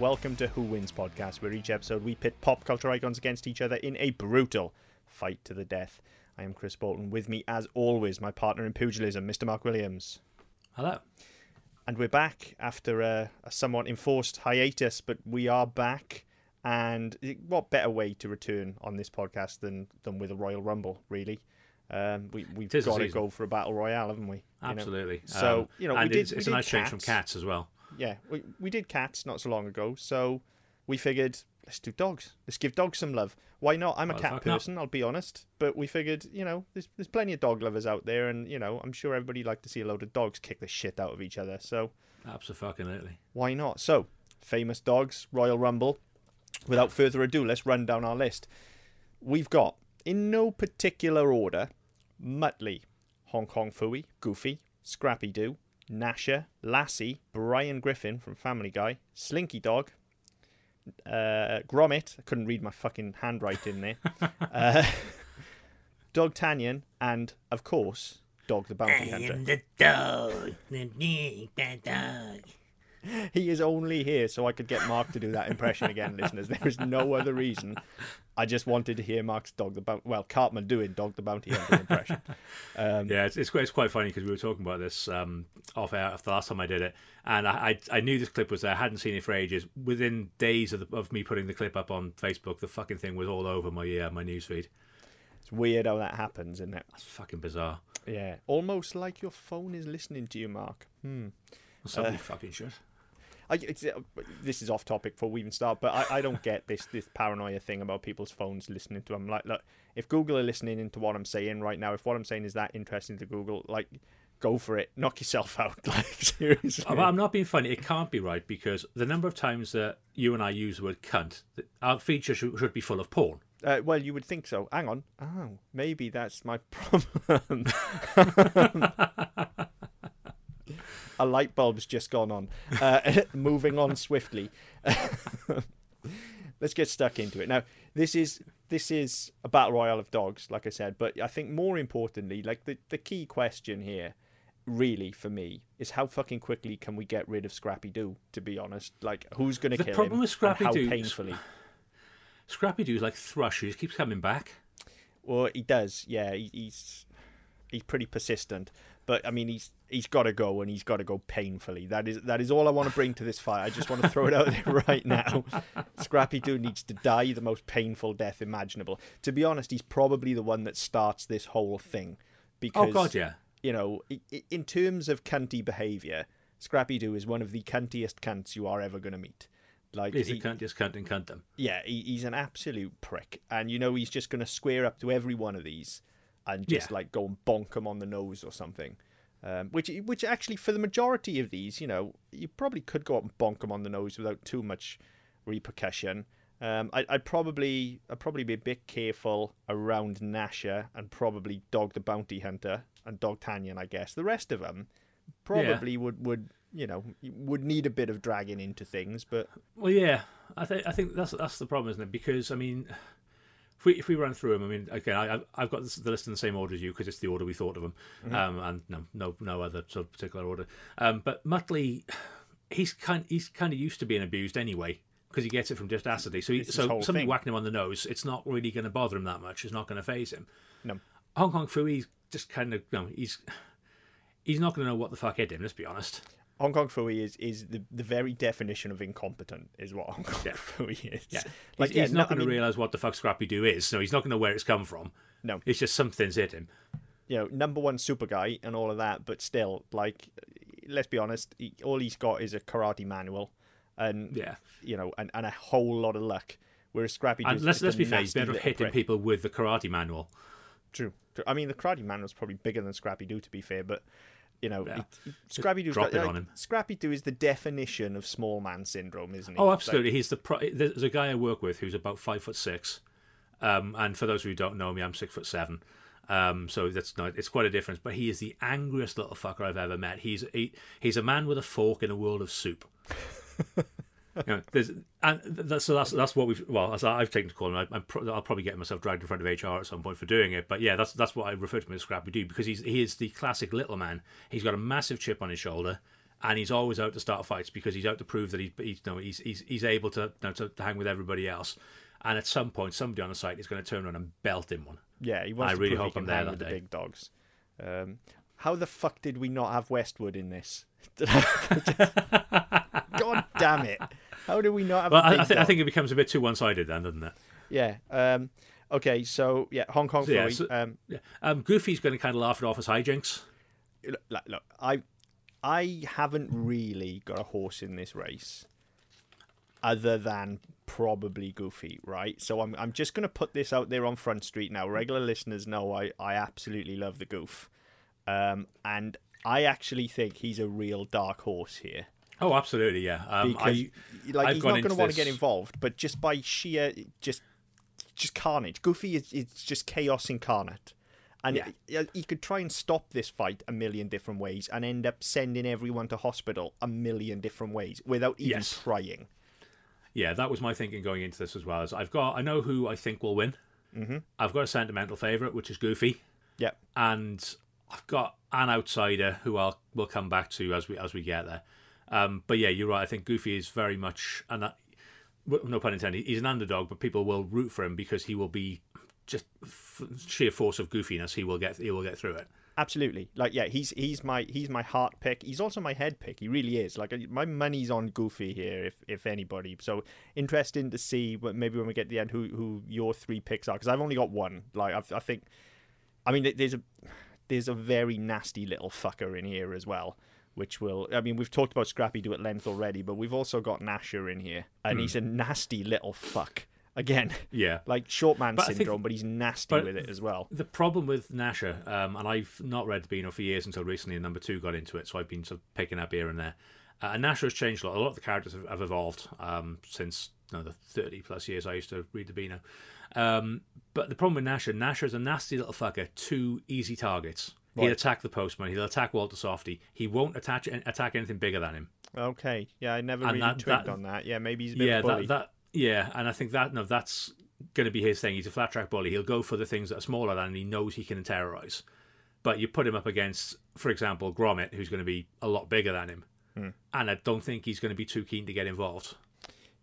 welcome to Who Wins podcast, where each episode we pit pop culture icons against each other in a brutal fight to the death. I am Chris Bolton. With me, as always, my partner in pugilism, Mr. Mark Williams. Hello. And we're back after a, a somewhat enforced hiatus, but we are back. And what better way to return on this podcast than, than with a Royal Rumble, really? Um, we, we've got to go for a battle royale, haven't we? You know? Absolutely. So, Um, you know, we and did- it's, it's a nice change from cats. cats as well. Yeah, we, we did cats not so long ago, so we figured let's do dogs. Let's give dogs some love. Why not? I'm a Why cat fuck not? person, I'll be honest, but we figured, you know, there's there's plenty of dog lovers out there, and you know, I'm sure everybody like to see a load of dogs kick the shit out of each other. So Absolutely. why not? So famous dogs, Royal Rumble. Without further ado, let's run down our list. We've got, in no particular order, Muttley, Hong Kong Phooey, Goofy, Scrappy Doo, Gnasher, Lassie, Brian Griffin from Family Guy, Slinky Dog, uh, Gromit, I couldn't read my fucking handwriting there, uh, Dogtanian, and, of course, Dog the Bounty Hunter. the dog, the big bad dog. He is only here so I could get Mark to do that impression again, listeners. There is no other reason. I just wanted to hear Mark's Dog the Bounty, well, Cartman doing Dog the Bounty Hunter impression. Um, Yeah, it's, it's quite it's quite funny because we were talking about this um, off air after the last time I did it, and I, I I knew this clip was there. I hadn't seen it for ages. Within days of, the, of me putting the clip up on Facebook, the fucking thing was all over my uh, my newsfeed. It's weird how that happens, isn't it? That's fucking bizarre. Yeah. Almost like your phone is listening to you, Mark. Hmm. Somebody fucking should. I, it's, uh, this is off topic before we even start, but I, I don't get this this paranoia thing about people's phones listening to them. Like, look, if Google are listening into what I'm saying right now, if what I'm saying is that interesting to Google, like, go for it. Knock yourself out. Like, seriously. I'm I'm not being funny. It can't be right because the number of times that you and I use the word cunt, our feature should, should be full of porn. Uh, well, you would think so. Hang on. Oh, maybe that's my problem. A light bulb's just gone on. Uh, moving on swiftly. Let's get stuck into it. Now, this is this is a battle royale of dogs, like I said. But I think more importantly, like the the key question here, really for me, is how fucking quickly can we get rid of Scrappy Doo? To be honest, like who's going to The kill problem him? with Scrappy how Doo- painfully? Scrappy Doo's like Thrush, he just keeps coming back. Well, he does. Yeah, he, he's he's pretty persistent. But I mean, he's he's got to go, and he's got to go painfully. That is that is all I want to bring to this fight. I just want to throw it out there right now. Scrappy Doo needs to die the most painful death imaginable. To be honest, he's probably the one that starts this whole thing. Oh, because Oh god, yeah. you know, in terms of cunty behaviour, Scrappy Doo is one of the cuntiest cunts you are ever going to meet. Like He's he- a cunt, just cunt and cunt them. yeah, he, he's an absolute prick, and you know he's just going to square up to every one of these, and just Yeah. like go and bonk them on the nose or something. Um, which, which actually, for the majority of these, you know, you probably could go up and bonk them on the nose without too much repercussion. Um, I, I'd probably, I'd probably be a bit careful around Gnasher and probably Dog the Bounty Hunter and Dogtanian, I guess. The rest of them probably would, would, you know, would need a bit of dragging into things, but Well, yeah, I think I think that's that's the problem, isn't it? Because I mean, if we if we run through them, I mean, again, I, I've- got the list in the same order as you because it's the order we thought of them, um, and no no no other sort of particular order. Um, but Muttley, he's kind he's kind of used to being abused anyway because he gets it from just acid. So he, so somebody thing. whacking him on the nose, it's not really going to bother him that much. It's not going to phase him. no. Hong Kong Phooey, he's just kind of you know, he's he's not going to know what the fuck hit him. Let's be honest. Hong Kong Phooey is, is the, the very definition of incompetent, is what Hong Kong Yeah. Phooey is. Yeah, Like, he's, yeah, he's not I going to realize what the fuck Scrappy Doo is. No, he's not going to know where it's come from. No, It's just something's hit him. you know, number one super guy and all of that, but still, like, let's be honest, he, all he's got is a karate manual and, Yeah. you know, and, and a whole lot of luck. Whereas Scrappy Doo's let's let's be fair, he's better at hitting prick. people with the karate manual. True. True. I mean, the karate manual's probably bigger than Scrappy Doo, to be fair, but. You know, Yeah. it- Scrappy Doo's drop got, it like, on him. Scrappy Doo is the definition of small man syndrome, isn't he? Oh, absolutely. He's the pro- there's a guy I work with who's about five foot six, um, and for those who don't know me, I'm six foot seven. Um, so that's not it's quite a difference. But he is the angriest little fucker I've ever met. He's he, he's a man with a fork in a world of soup. you know, there's and that's so that's that's what we've well as I've taken to call him. I, I'm pro- I'll probably get myself dragged in front of HR at some point for doing it. But yeah, that's that's what I refer to him as Scrappy Doo because he's he is the classic little man. He's got a massive chip on his shoulder, and he's always out to start fights because he's out to prove that he's he's you know, he's, he's he's able to, you know, to to hang with everybody else. And at some point, somebody on the site is going to turn around and belt him one. Yeah, he wants I to really hope I'm there that the day. big dogs. Um, how the fuck did we not have Westwood in this? God damn it! How do we not have? Well, I, th- I think it becomes a bit too one sided then, doesn't it? Yeah. Um, okay. So yeah, Hong Kong So, yeah, so- um, Yeah. Um, Goofy's going to kind of laugh it off as hijinks. look, look, I I haven't really got a horse in this race, other than probably Goofy, right? So I'm I'm just gonna put this out there on Front Street now. Regular listeners know I I absolutely love the Goof, um, and I actually think he's a real dark horse here Oh, absolutely, yeah. Um, because I, like I've he's not going to want to get involved, but just by sheer just just carnage. Goofy is it's just chaos incarnate. And Yeah. he- he could try and stop this fight a million different ways and end up sending everyone to hospital a million different ways without even Yes. trying. yeah, that was my thinking going into this as well. As I've got, I know who I think will win. Mm-hmm. I've got a sentimental favourite, which is Goofy, Yeah. and I've got an outsider who I'll will come back to as we as we get there. Um, but yeah, you're right. I think Goofy is very much, and no pun intended, he's an underdog, but people will root for him because he will be just f- sheer force of goofiness. He will get he will get through it. Absolutely. Like yeah, he's he's my he's my heart pick. He's also my head pick. He really is. Like my money's on Goofy here, if if anybody. So interesting to see. What maybe when we get to the end, who who your three picks are because I've only got one. Like I've, I think, I mean, there's a there's a very nasty little fucker in here as well. Which will, I mean, we've talked about Scrappy Doo at length already, but we've also got Gnasher in here, and he's a nasty little fuck. Again, Yeah. like short man But I think- syndrome, but he's nasty but with it as well. The problem with Gnasher, um, and I've not read Beano for years until recently, and number two got into it, so I've been sort of picking up here and there. Uh, and Gnasher has changed a lot. A lot of the characters have, have evolved um, since you know, the 30 plus years I used to read the Beano. Um, but the problem with Gnasher, Gnasher is a nasty little fucker, two easy targets. He'll attack the postman, he'll attack Walter Softy. He won't attach, attack anything bigger than him. Okay, yeah, I never And really that- twigged that- on that. Yeah, maybe he's a bit yeah, of a bully. that, that yeah, and I think that no, that's going to be his thing. He's a flat track bully. He'll go for the things that are smaller than him, he knows he can terrorize. But you put him up against, for example, Gromit, who's going to be a lot bigger than him, Hmm. and I don't think he's going to be too keen to get involved.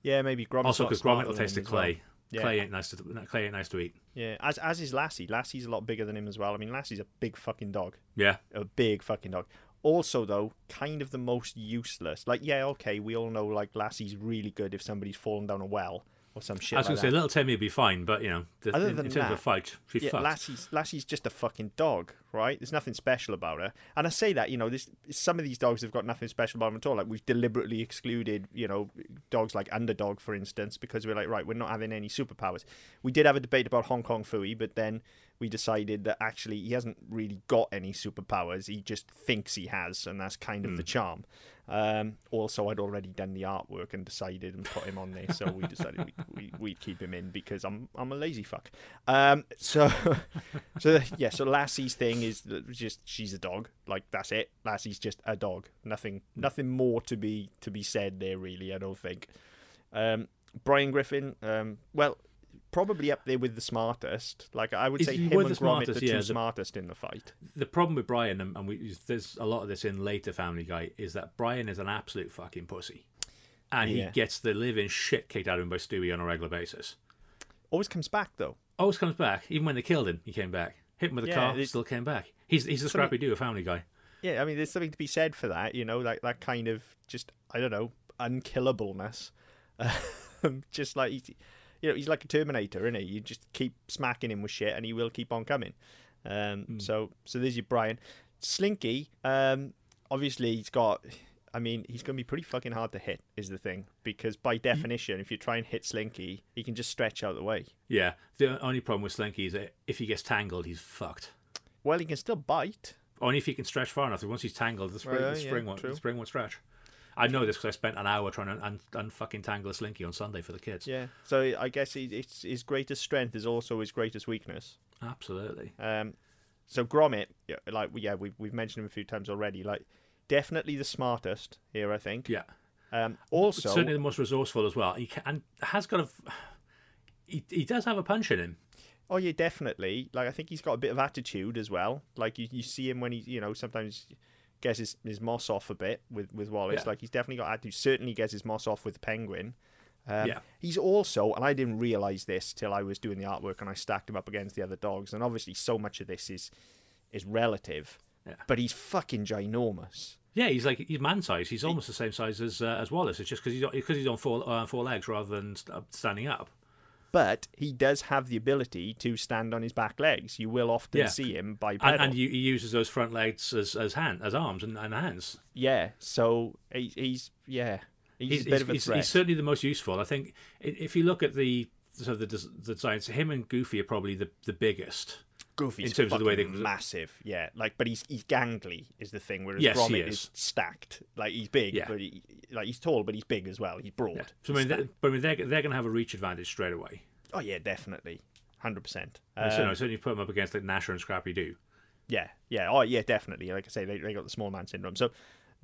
yeah, maybe Gromit's also, because Gromit will taste the clay. well. Clay. Yeah. Clay ain't nice to clay ain't nice to eat. Yeah, as as is Lassie. Lassie's a lot bigger than him as well. I mean, Lassie's a big fucking dog. Yeah, A big fucking dog. Also, though, kind of the most useless. Like, yeah, okay, we all know like Lassie's really good if somebody's fallen down a well or some shit I was like going to say that. little Timmy would be fine, but you know, the, Other in, than in terms of a fight, she's yeah, fucked. Lassie's Lassie's just a fucking dog, right? There's nothing special about her. And I say that, you know, this some of these dogs have got nothing special about them at all. Like we've deliberately excluded, you know, dogs like Underdog, for instance, because we're like, right, we're not having any superpowers. We did have a debate about Hong Kong Phooey, but then we decided that actually he hasn't really got any superpowers. He just thinks he has, and that's kind of the charm. Um, also, I'd already done the artwork and decided and put him on there, so we decided we, we, we'd keep him in because I'm I'm a lazy fuck. Um, so, so yeah, so Lassie's thing is just she's a dog, like that's it. Lassie's just a dog. Nothing nothing more to be to be said there really. I don't think. Um, Brian Griffin, um, well, probably up there with the smartest. Like I would Is say him and the Gromit, the Yeah, two the- smartest in the fight. the problem with Brian, and, and we, there's a lot of this in later Family Guy, is that Brian is an absolute fucking pussy, and Yeah. he gets the living shit kicked out of him by Stewie on a regular basis. Always comes back though. Always comes back, even when they killed him, he came back. Hit him with a Yeah, car, still came back. He's he's a scrappy a Family Guy. Yeah, I mean, there's something to be said for that. You know, like that kind of just I don't know unkillableness. Um, just like he's, you know, he's like a Terminator, isn't he? You just keep smacking him with shit, and he will keep on coming. Um, So, so there's your Brian Slinky. Um, obviously, he's got. I mean, he's going to be pretty fucking hard to hit, is the thing. Because by definition, if you try and hit Slinky, he can just stretch out of the way. Yeah, the only problem with Slinky is that if he gets tangled, he's fucked. Well, he can still bite. Only if he can stretch far enough. Once he's tangled, the spring, Oh, the yeah, won't the spring won't stretch. I know this because I spent an hour trying to un, unfucking tangle a Slinky on Sunday for the kids. Yeah. So I guess he, it's, his greatest strength is also his greatest weakness. Absolutely. Um, so Gromit, yeah, like yeah, we've we've mentioned him a few times already. Like definitely the smartest here, I think. Yeah. Um, also, certainly the most resourceful as well. He can, and has got a. He, he does have a punch in him. oh yeah, definitely. Like I think he's got a bit of attitude as well. Like you, you see him when he, you know, sometimes gets his, his moss off a bit with with Wallace. Yeah. Like he's definitely got attitude. Certainly gets his moss off with the Penguin. Um, Yeah. He's also, and I didn't realize this till I was doing the artwork and I stacked him up against the other dogs. And obviously, so much of this is is relative. Yeah. But he's fucking ginormous. Yeah, he's like he's man size. He's almost the same size as uh, as Wallace. It's just because he's on, because he's on four uh, four legs rather than standing up. But he does have the ability to stand on his back legs. You will often Yeah. see him by And, pedal. and you, he uses those front legs as as hand as arms and, and hands. yeah, so he, he's yeah, he's, He's, a bit he's, of a he's, threat. he's certainly the most useful. I think if you look at the sort of the, the designs, him and Goofy are probably the, the biggest. Goofy's in terms of the way they- massive, yeah. Like, but he's he's gangly is the thing. Whereas Yes, Gromit is. is stacked. Like he's big, Yeah. but he, like he's tall, but he's big as well. He's broad. Yeah. So I mean, Stacked. they, but I mean, they're, they're going to have a reach advantage straight away. oh yeah, definitely, hundred percent. So, no, um, certainly put them up against like Gnasher and Scrappy Doo. Yeah, yeah, oh yeah, definitely. Like I say, they, they got the small man syndrome. So,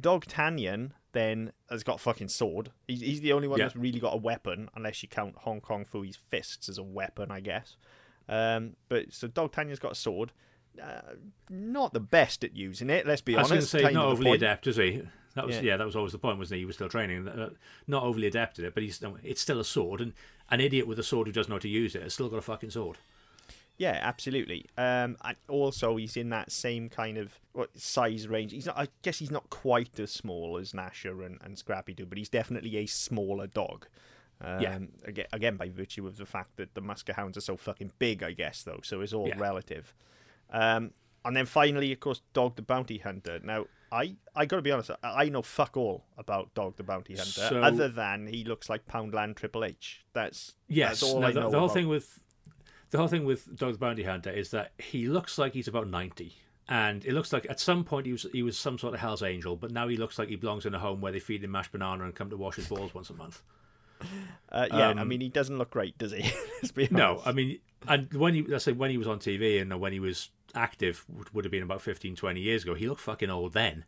Dogtanian then has got a fucking sword. He's, he's the only one Yeah. that's really got a weapon, unless you count Hong Kong Phooey's fists as a weapon, I guess. Um, but so Dogtanian's got a sword. Uh, not the best at using it. Let's be I was honest. going to say not overly point. adept, is he? That was Yeah. yeah. that was always the point, wasn't he? He was still training. Uh, Not overly adept at it, but he's it's still a sword, and an idiot with a sword who doesn't know how to use it has still got a fucking sword. Yeah, absolutely. Um, and also he's in that same kind of what, size range. He's not. I guess he's not quite as small as Gnasher and, and Scrappy Doo, but he's definitely a smaller dog. Um, Yeah. Again, again, by virtue of the fact that the Muskehounds are so fucking big, I guess though. So it's all Yeah. relative. Um, and then finally, of course, Dog the Bounty Hunter. Now, I I got to be honest. I, I know fuck all about Dog the Bounty Hunter, So- other than he looks like Poundland Triple H. That's Yes, That's all no, I the, know the whole about- thing with the whole thing with Dog the Bounty Hunter is that he looks like he's about ninety, and it looks like at some point he was he was some sort of Hell's Angel, but now he looks like he belongs in a home where they feed him mashed banana and come to wash his balls once a month. Uh, yeah, I Um, mean, he doesn't look great, does he? No. I mean, and when he let's say when he was on TV and when he was active would, would have been about 15, 20 years ago. He looked fucking old then.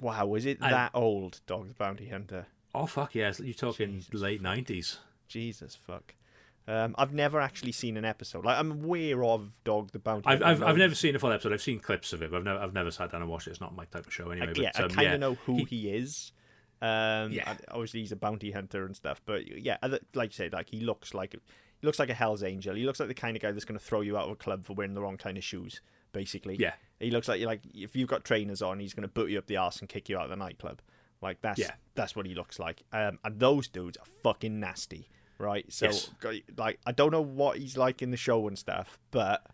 Wow, was it I- that old, Dog the Bounty Hunter? Oh fuck yes, you're talking late nineties. Jesus fuck. Um, I've never actually seen an episode. Like I'm aware of Dog the Bounty. I've, Hunter. I've, I I've never seen a full episode. I've seen clips of it, but I've never I've never sat down and watched it. It's not my type of show anyway. I, but, yeah, I um, kind of yeah, know who he- he, is. Um, Yeah. obviously he's a bounty hunter and stuff. But yeah, other, like you say, like he looks like he looks like a Hell's Angel. He looks like the kind of guy that's going to throw you out of a club for wearing the wrong kind of shoes. Basically, Yeah. He looks like like if you've got trainers on, he's going to boot you up the arse and kick you out of the nightclub. Like that's Yeah. that's what he looks like. Um, and those dudes are fucking nasty, right? So Yes. like I don't know what he's like in the show and stuff, but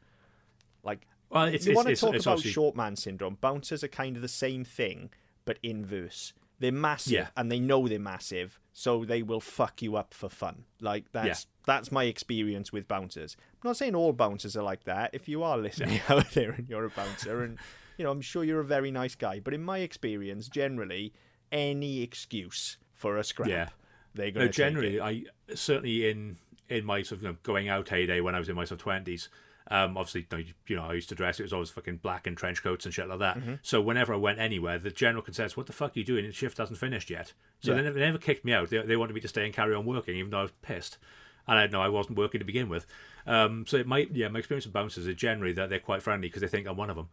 like Well, it's you want to talk it's about obviously- short man syndrome. Bouncers are kind of the same thing, but inverse. They're massive, Yeah. and they know they're massive, so they will fuck you up for fun. Like that's that's my experience with bouncers. I'm not saying all bouncers are like that. If you are listening out there and you're a bouncer, and you know, I'm sure you're a very nice guy, but in my experience, generally, any excuse for a scrap, Yeah. they're going No, to generally, I certainly in in my sort of you know, going out heyday when I was in my sort of twenties. Um, obviously, you know, you- know, I used to dress. It was always fucking black and trench coats and shit like Mm-hmm. that. So whenever I went anywhere, the general consensus, "What the fuck are you doing? The shift hasn't finished yet." So Yeah. they, never, they never kicked me out. They, they wanted me to stay and carry on working, even though I was pissed. And I know I wasn't working to begin with. Um, so it might, yeah, my experience of bouncers is generally that they're quite friendly because they think I'm one of them.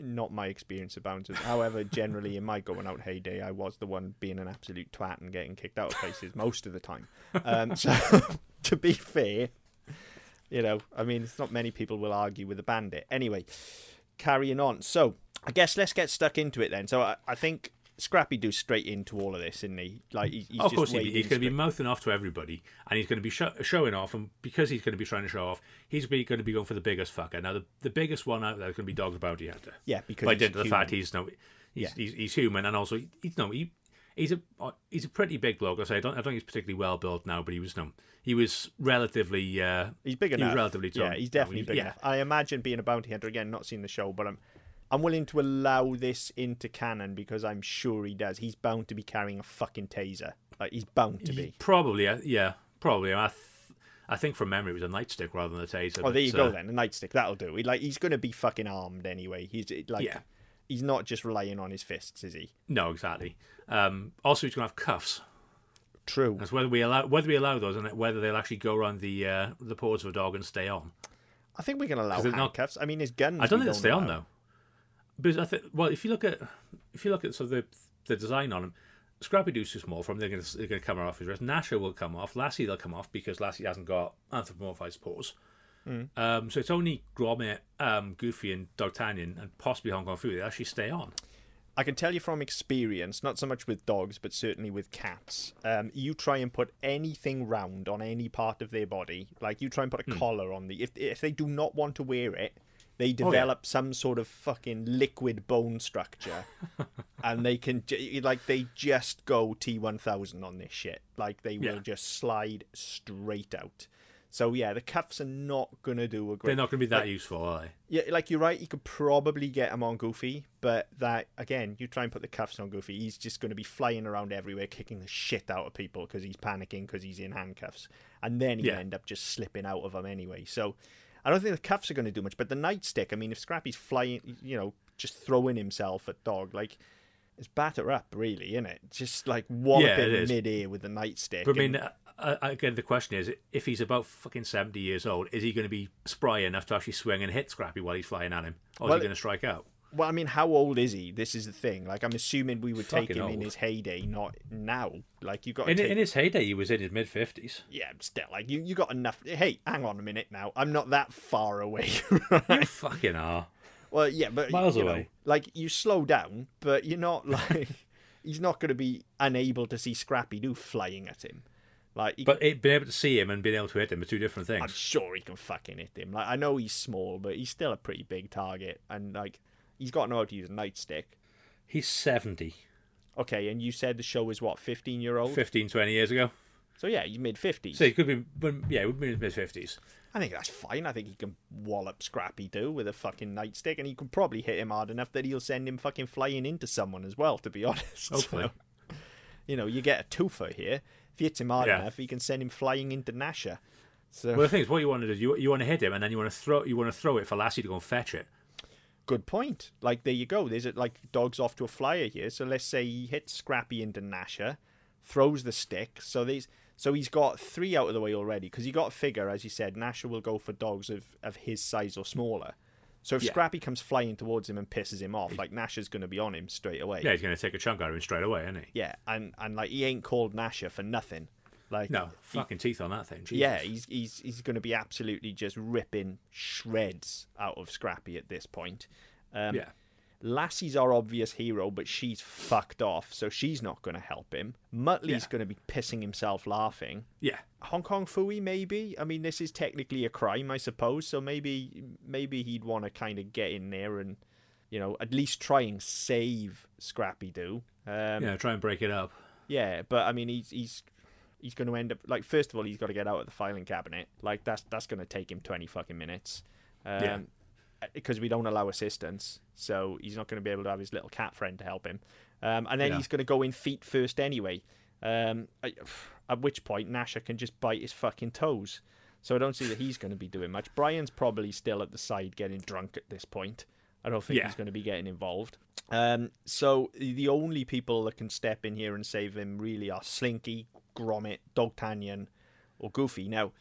not my experience of bouncers. However, generally in my going out heyday, I was the one being an absolute twat and getting kicked out of places most of the time. Um, so, to be fair, you know, I mean, it's not many people will argue with a bandit. Anyway, carrying on. So, I guess let's get stuck into it then. So, I, I think Scrappy Doo straight into all of this, isn't he? Like, he- he's of just course, he, he's going to be mouthing off to everybody, and he's going to be sho- showing off. And because he's going to be trying to show off, he's be, going to be going for the biggest fucker. Now, the, the biggest one out there is going to be Dog the Bounty Hunter. Yeah, because by dint of the fact he's no, he's, Yeah. he's, he's human, and also he's no, he, he's a he's a pretty big bloke. I say I don't I don't think he's particularly well built now, but he was no, he was relatively. Uh, He's big he was relatively tall. Yeah, he's No, definitely he- big yeah. enough. I imagine being a bounty hunter again, not seen the show, but I'm I'm willing to allow this into canon because I'm sure he does. He's bound to be carrying a fucking taser. Like he's bound to be. Probably, uh, yeah, probably. I, th- I think from memory it was a nightstick rather than a taser. Oh, there you go uh, then. A nightstick that'll do. He, like he's going to be fucking armed anyway. He's like Yeah. He's not just relying on his fists, is he? No, exactly. Um, also, he's going to have cuffs. True. That's whether we allow whether we allow those and whether they'll actually go around the uh, the paws of a dog and stay on. I think we can allow they're not- handcuffs. I mean, his guns. I don't think they'll stay on though. But I think, well, if you look at if you look at of the the design on him, Scrappy Doo's too small for him. They're going to they're going to come off his wrist. Gnasher will come off. Lassie they'll come off because Lassie hasn't got anthropomorphized paws. Um, so it's only Gromit, um, Goofy, and D'Artagnan, and possibly Hong Kong Phooey that actually stay on. I can tell you from experience, not so much with dogs, but certainly with cats. Um, you try and put anything round on any part of their body, like you try and put a collar on the. If if they do not want to wear it, they develop some sort of fucking liquid bone structure, and they can like they just go T one thousand on this shit. Like they will just slide straight out. So yeah, the cuffs are not gonna do a great. They're not going to be that useful, are they? Yeah, like you're right. You could probably get them on Goofy, but that again, you try and put the cuffs on Goofy, he's just going to be flying around everywhere, kicking the shit out of people because he's panicking because he's in handcuffs, and then he'll Yeah. end up just slipping out of them anyway. So, I don't think the cuffs are going to do much. But the nightstick, I mean, if Scrappy's flying, you know, just throwing himself at dog, like it's batter up, really, isn't it? Just like wallop Yeah, is. mid-air with the nightstick. But I mean, and- uh, uh, again, the question is, if he's about fucking seventy years old, is he going to be spry enough to actually swing and hit Scrappy while he's flying at him, or Well, is he going to strike out? Well, I mean, how old is he? This is the thing. Like, I'm assuming we would take Fucking him in his heyday, not now. Like, you got In, take... in his heyday, he was in his mid fifties. yeah, still, like you, you got enough. Hey, hang on a minute now. I'm not that far away. You fucking are. well, yeah, but Miles you know, away. like you slow down, but you're not like he's not going to be unable to see Scrappy Doo flying at him. Like, he, But it, being able to see him and being able to hit him are two different things. I'm sure he can fucking hit him. Like, I know he's small, but he's still a pretty big target, and like he's got to know how to use a nightstick. He's 70, Okay, and you said the show is what 15 year old. 15, 20 years ago. So yeah, he's mid 50s. So he could be, yeah, he would be in his mid fifties. I think that's fine. I think he can wallop Scrappy Doo with a fucking nightstick, and he can probably hit him hard enough that he'll send him fucking flying into someone as well. To be honest, Hopefully. So, you know, you get a twofer here. If he hits him hard Yeah. enough, he can send him flying into Gnasher. So Well, the thing is, what you want to do, is you you want to hit him, and then you want to throw, you want to throw it for Lassie to go and fetch it. good point. Like there you go. There's a, like dogs off to a flyer here. So let's say he hits Scrappy into Gnasher, throws the stick. So these. So he's got three out of the way already because you got to figure, as you said, Gnasher will go for dogs of, of his size or smaller. So if Yeah. Scrappy comes flying towards him and pisses him off, like Gnasher's going to be on him straight away. Yeah, he's going to take a chunk out of him straight away, isn't he? Yeah, and and like he ain't called Gnasher for nothing. Like No, he- fucking teeth on that thing. Jesus. yeah, he's he's he's going to be absolutely just ripping shreds out of Scrappy at this point. Um, yeah. Lassie's our obvious hero, but she's fucked off, so she's not going to help him. Muttley's Yeah. going to be pissing himself laughing. Yeah. Hong Kong Phooey, maybe. I mean, this is technically a crime, I suppose. So maybe maybe he'd want to kind of get in there and, you know, at least try and save Scrappy Doo. Um, Yeah, try and break it up. yeah, but I mean, he's he's he's going to end up like first of all, he's got to get out of the filing cabinet. Like that's that's going to take him twenty fucking minutes. Um, Yeah. Because we don't allow assistance, so he's not going to be able to have his little cat friend to help him. Um, and then Yeah. he's going to go in feet first anyway. Um, at which point Gnasher can just bite his fucking toes. So I don't see that he's going to be doing much. Brian's probably still at the side getting drunk at this point. I don't think Yeah. he's going to be getting involved. Um, so the only people that can step in here and save him really are Slinky, Gromit, Dogtanian, or Goofy. Now,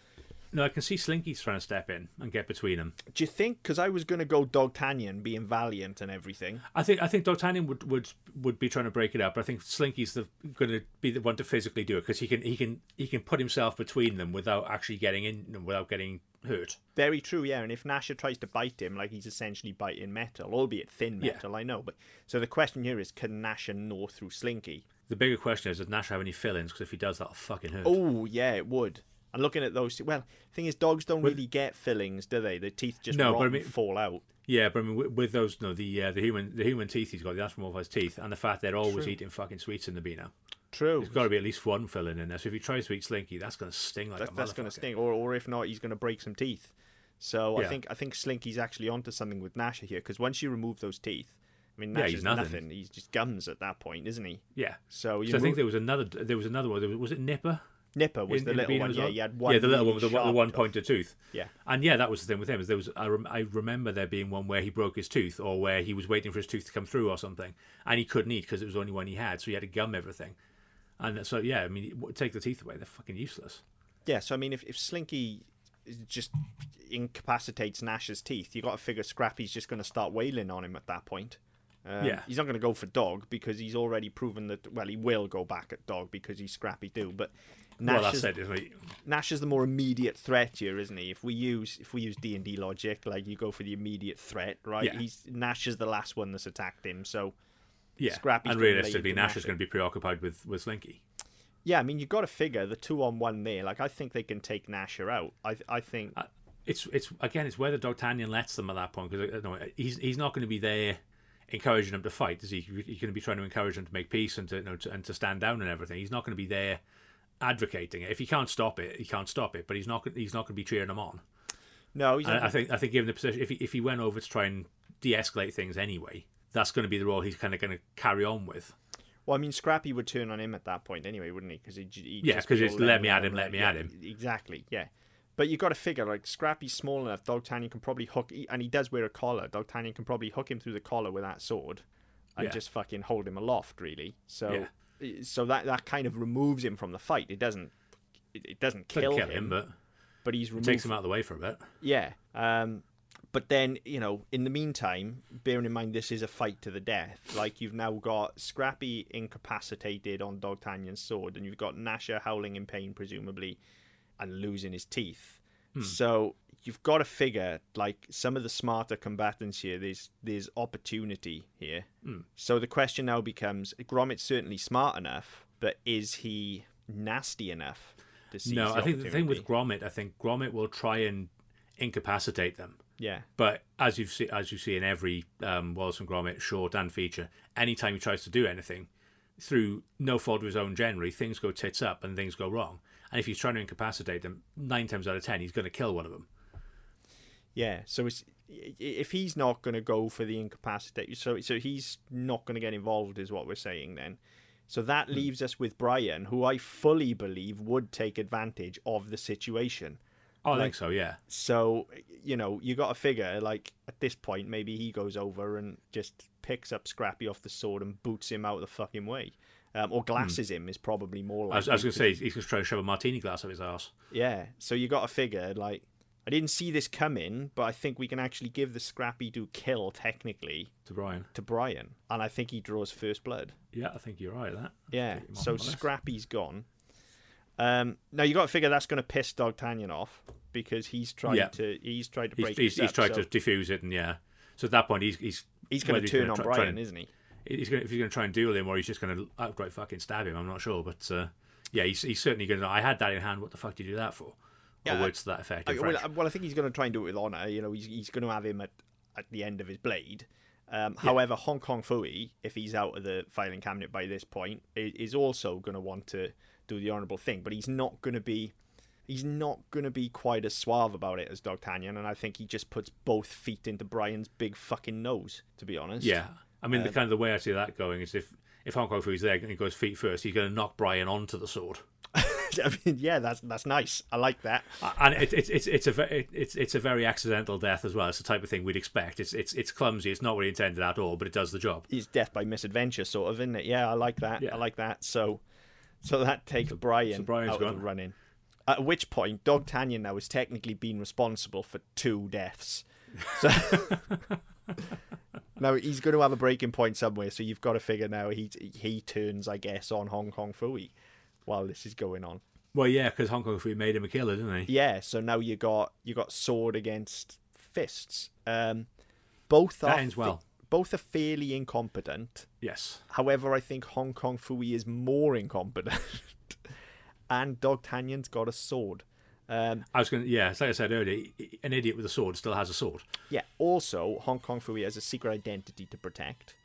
No, I can see Slinky's trying to step in and get between them. do you think? Because I was going to go Dog Dogtanian, being valiant and everything. I think I think D'Artagnan would, would would be trying to break it up, but I think Slinky's the going to be the one to physically do it because he can he can he can put himself between them without actually getting in without getting hurt. Very true, yeah. And if Gnasher tries to bite him, like he's essentially biting metal, albeit thin Yeah. metal, I know. But so the question here is, can Gnasher gnaw through Slinky? The bigger question is, does Nash have any fillings? Because if he does, that'll fucking hurt. Oh, yeah, it would. And looking at those, well, thing is, dogs don't really get fillings, do they? The teeth just No, rot but I and mean- fall out. Yeah, but I mean, with, with those, no, the uh, the human the human teeth he's got, the anthropomorphized teeth, and the fact they're always True. eating fucking sweets in the Beano. True. There's got to be at least one filling in there. So if he tries to eat Slinky, that's going to sting like that's, a that's going to sting. Or, or if not, he's going to break some teeth. So I think I think Slinky's actually onto something with Gnasher here because once you remove those teeth, I mean, Yeah, he's nothing. nothing. He's just gums at that point, isn't he? Yeah. So you So I think there was another. There was another one. There was, was it Nipper? Nipper was in- the in little Beano one. Yeah, well? he had one. yeah, the little one with the, one- the one tooth. pointed tooth. Yeah. And yeah, that was the thing with him. Is there was I, rem, I remember there being one where he broke his tooth, or where he was waiting for his tooth to come through, or something, and he couldn't eat because it was the only one he had, so he had to gum everything. And so yeah, I mean, take the teeth away, they're fucking useless. Yeah, so I mean, if, if Slinky just incapacitates Nash's teeth, you got to figure Scrappy's just going to start wailing on him at that point. Um, Yeah. He's not going to go for dog because he's already proven that. Well, he will go back at dog because he's scrappy too. But Nash well, that's is it. Nash is the more immediate threat here, isn't he? If we use if we use D and D logic, like you go for the immediate threat, right? Yeah. He's Nash is the last one that's attacked him, so Yeah. Scrappy's and realistically, into Nash is going to be preoccupied with with Slinky. yeah. I mean, you've got to figure the two on one there. Like I think they can take Gnasher out. I I think Uh, It's it's again, it's whether D'Artagnan lets them at that point because no, he's he's not going to be there encouraging them to fight, is he? He's going to be trying to encourage them to make peace and to, you know, to and to stand down and everything. He's not going to be there advocating it. If he can't stop it, he can't stop it. But he's not he's not going to be cheering them on. no. He's not I think I think given the position, if he, if he went over to try and de-escalate things anyway, that's going to be the role he's kind of going to carry on with. Well, I mean, Scrappy would turn on him at that point anyway, wouldn't he? Because he, he Yeah, 'cause it's let me at him, let me at him. Exactly. Yeah. But you've got to figure, like Scrappy's small enough. D'Artagnan can probably hook, and he does wear a collar. D'Artagnan can probably hook him through the collar with that sword, and Yeah. just fucking hold him aloft, really. So, Yeah. So that that kind of removes him from the fight. It doesn't, it, it doesn't kill, kill him, him, but but he's it removed. takes him out of the way for a bit. Yeah. Um, but then, you know, in the meantime, bearing in mind this is a fight to the death, like you've now got Scrappy incapacitated on D'Artagnan's sword, and you've got Gnasher howling in pain, presumably, and losing his teeth. So you've got to figure, like, some of the smarter combatants here, there's there's opportunity here. So the question now becomes, Gromit's certainly smart enough, but is he nasty enough to seize No, I think the thing with? Gromit, I think Gromit will try and incapacitate them. Yeah. But as you see, as you see in every um, Wallace and Gromit short and feature, anytime he tries to do anything, through no fault of his own, generally things go tits up and things go wrong. And if he's trying to incapacitate them, nine times out of ten, he's going to kill one of them. Yeah, so it's, if he's not going to go for the incapacitate, so so he's not going to get involved, is what we're saying then. So that Hmm. leaves us with Brian, who I fully believe would take advantage of the situation. Oh, I Like- think so. Yeah, So you know you got to figure like at this point maybe he goes over and just picks up Scrappy off the sword and boots him out of the fucking way, um, or glasses him is probably more. Hmm. I was, was going to say he's going to try to shove a martini glass up his ass. yeah, so you got to figure like I didn't see this coming, but I think we can actually give the Scrappy Doo kill technically To Brian. to Brian, and I think he draws first blood. Yeah, I think you're right. That. Yeah, Get him off so. Scrappy's gone. Um, now you got to figure that's going to piss D'Artagnan off because he's trying Yeah. to he's trying to break. he's, he's up, tried so to defuse it, and yeah. So at that point, he's he's He's going to turn gonna on try- try Brian, and- isn't he? he's going to, if he's going to try and duel him, or he's just going to outright fucking stab him. I'm not sure, but uh, yeah, he's, he's certainly going to. I had that in hand. What the fuck did you do that for? Yeah, or words to that effect. I, well, I- well, I think he's going to try and do it with honor. You know, he's he's going to have him at, at the end of his blade. Um, However, Hong Kong Phooey, if he's out of the filing cabinet by this point, is also going to want to do the honourable thing. But he's not going to be, he's not going to be quite as suave about it as D'Artagnan. And I think he just puts both feet into Brian's big fucking nose. To be honest. yeah, I mean, the Um, kind of the way I see that going is if if Hong Kong Phooey's there and he goes feet first, he's going to knock Brian onto the sword. I mean, yeah, that's that's nice. I like that. And it, it's it's it's a ve- it's it's a very accidental death as well. It's the type of thing we'd expect. It's it's it's clumsy. It's not really intended at all, but it does the job. It's death by misadventure, sort of, isn't it? Yeah, I like that. Yeah. I like that. So, so that takes Brian so Brian's out of gone. the running. At which point, D'Artagnan now has technically been responsible for two deaths. So now he's going to have a breaking point somewhere. So you've got to figure now he he turns, I guess, on Hong Kong Phooey while this is going on. Well, yeah, because Hong Kong Phooey made him a killer, didn't he? Yeah. So now you got you got sword against fists. Um, both That are ends well. both are fairly incompetent. Yes. However, I think Hong Kong Phooey is more incompetent. and D'Artagnan's got a sword. Um, I was going to, yeah, it's like I said earlier, an idiot with a sword still has a sword. yeah, also, Hong Kong Phooey has a secret identity to protect.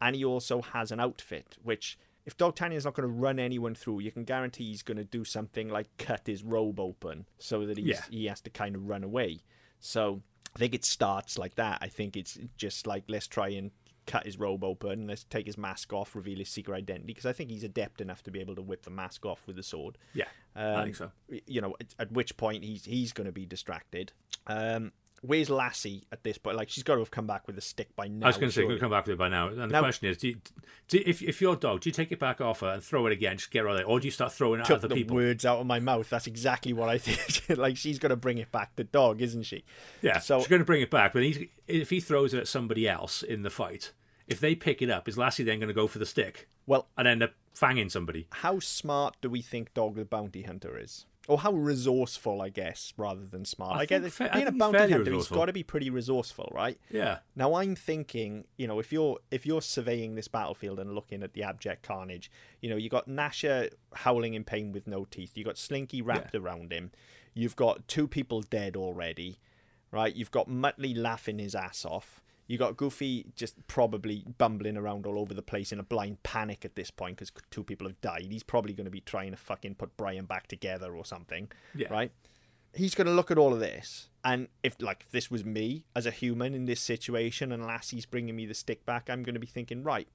And he also has an outfit, which, if D'Artagnan's not going to run anyone through, you can guarantee he's going to do something like cut his robe open so that he's, Yeah. he has to kind of run away. So I think it starts like that. I think it's just like, let's try and cut his robe open, let's take his mask off, reveal his secret identity, because I think he's adept enough to be able to whip the mask off with the sword. Yeah, I Um, think so. You know, at, at which point he's he's going to be distracted. Um, where's Lassie at this point? Like she's got to have come back with a stick by now. I was going to say, we'll come back with it by now. And the question is, do you, do if, if your dog, do you take it back off her and throw it again, just get rid of it, or do you start throwing it at other the people? words out of my mouth. That's exactly what I think. like she's going to bring it back the dog, isn't she? Yeah, So- she's going to bring it back, but he's, if he throws it at somebody else in the fight, If they pick it up, is Lassie then going to go for the stick Well, and end up fanging somebody? how smart do we think Dog the Bounty Hunter is? Or how resourceful, I guess, rather than smart. I I, get that fa- being a bounty hunter, he's got to be pretty resourceful, right? Yeah. Now I'm thinking, you know, if you're if you're surveying this battlefield and looking at the abject carnage, you know, you got Gnasher howling in pain with no teeth. You got Slinky wrapped around him. You've got two people dead already, right? You've got Muttley laughing his ass off. You got Goofy just probably bumbling around all over the place in a blind panic at this point because two people have died. He's probably going to be trying to fucking put Brian back together or something, Yeah. right? he's going to look at all of this and if like if this was me as a human in this situation and lassie's bringing me the stick back i'm going to be thinking right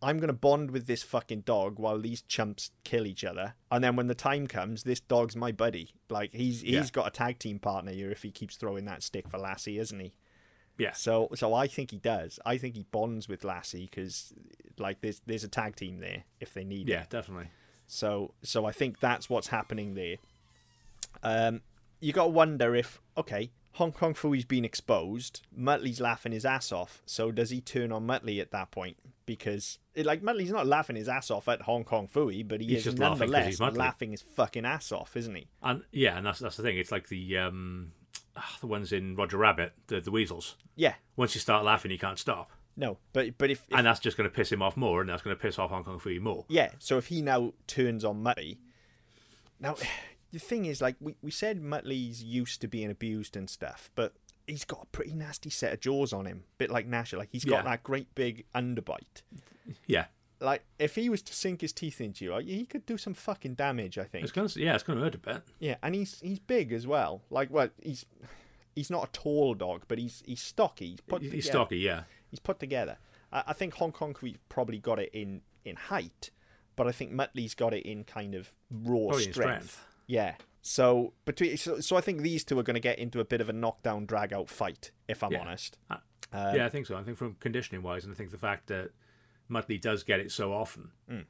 i'm going to bond with this fucking dog while these chumps kill each other and then when the time comes this dog's my buddy like he's he's Yeah. got a tag team partner here if he keeps throwing that stick for lassie isn't he Yeah. so so i think he does i think he bonds with lassie because like there's there's a tag team there if they need it Yeah, definitely. so so I think that's what's happening there. Um, you got to wonder if okay, Hong Kong Phooey's been exposed. Muttley's laughing his ass off. So does he turn on Muttley at that point? Because it, like Muttley's not laughing his ass off at Hong Kong Phooey, but he He's is laughing nonetheless he's laughing his fucking ass off, isn't he? And yeah, and that's that's the thing. It's like the um, ah, the ones in Roger Rabbit, the the weasels. Yeah. Once you start laughing, you can't stop, No, but but if, if and that's just going to piss him off more, and that's going to piss off Hong Kong Phooey more. Yeah, so if he now turns on Muttley, now the thing is, like we, we said, Muttley's used to being abused and stuff, but he's got a pretty nasty set of jaws on him, bit like Gnasher. Like he's got Yeah. that great big underbite. Yeah, Like if he was to sink his teeth into you, like, he could do some fucking damage. I think. it's to yeah, it's going to hurt a bit. Yeah, and he's he's big as well. Like well, he's he's not a tall dog, but he's he's stocky. He's put He's together. stocky, yeah. He's put together. I, I think Hong Kong probably got it in in height, but I think Muttley's got it in kind of raw strength. strength. Yeah. So between so, so I think these two are going to get into a bit of a knockdown drag out fight, if I'm Yeah. honest. Uh, Um, yeah, I think so. I think from conditioning wise, and I think the fact that Muttley does get it so often. Mm.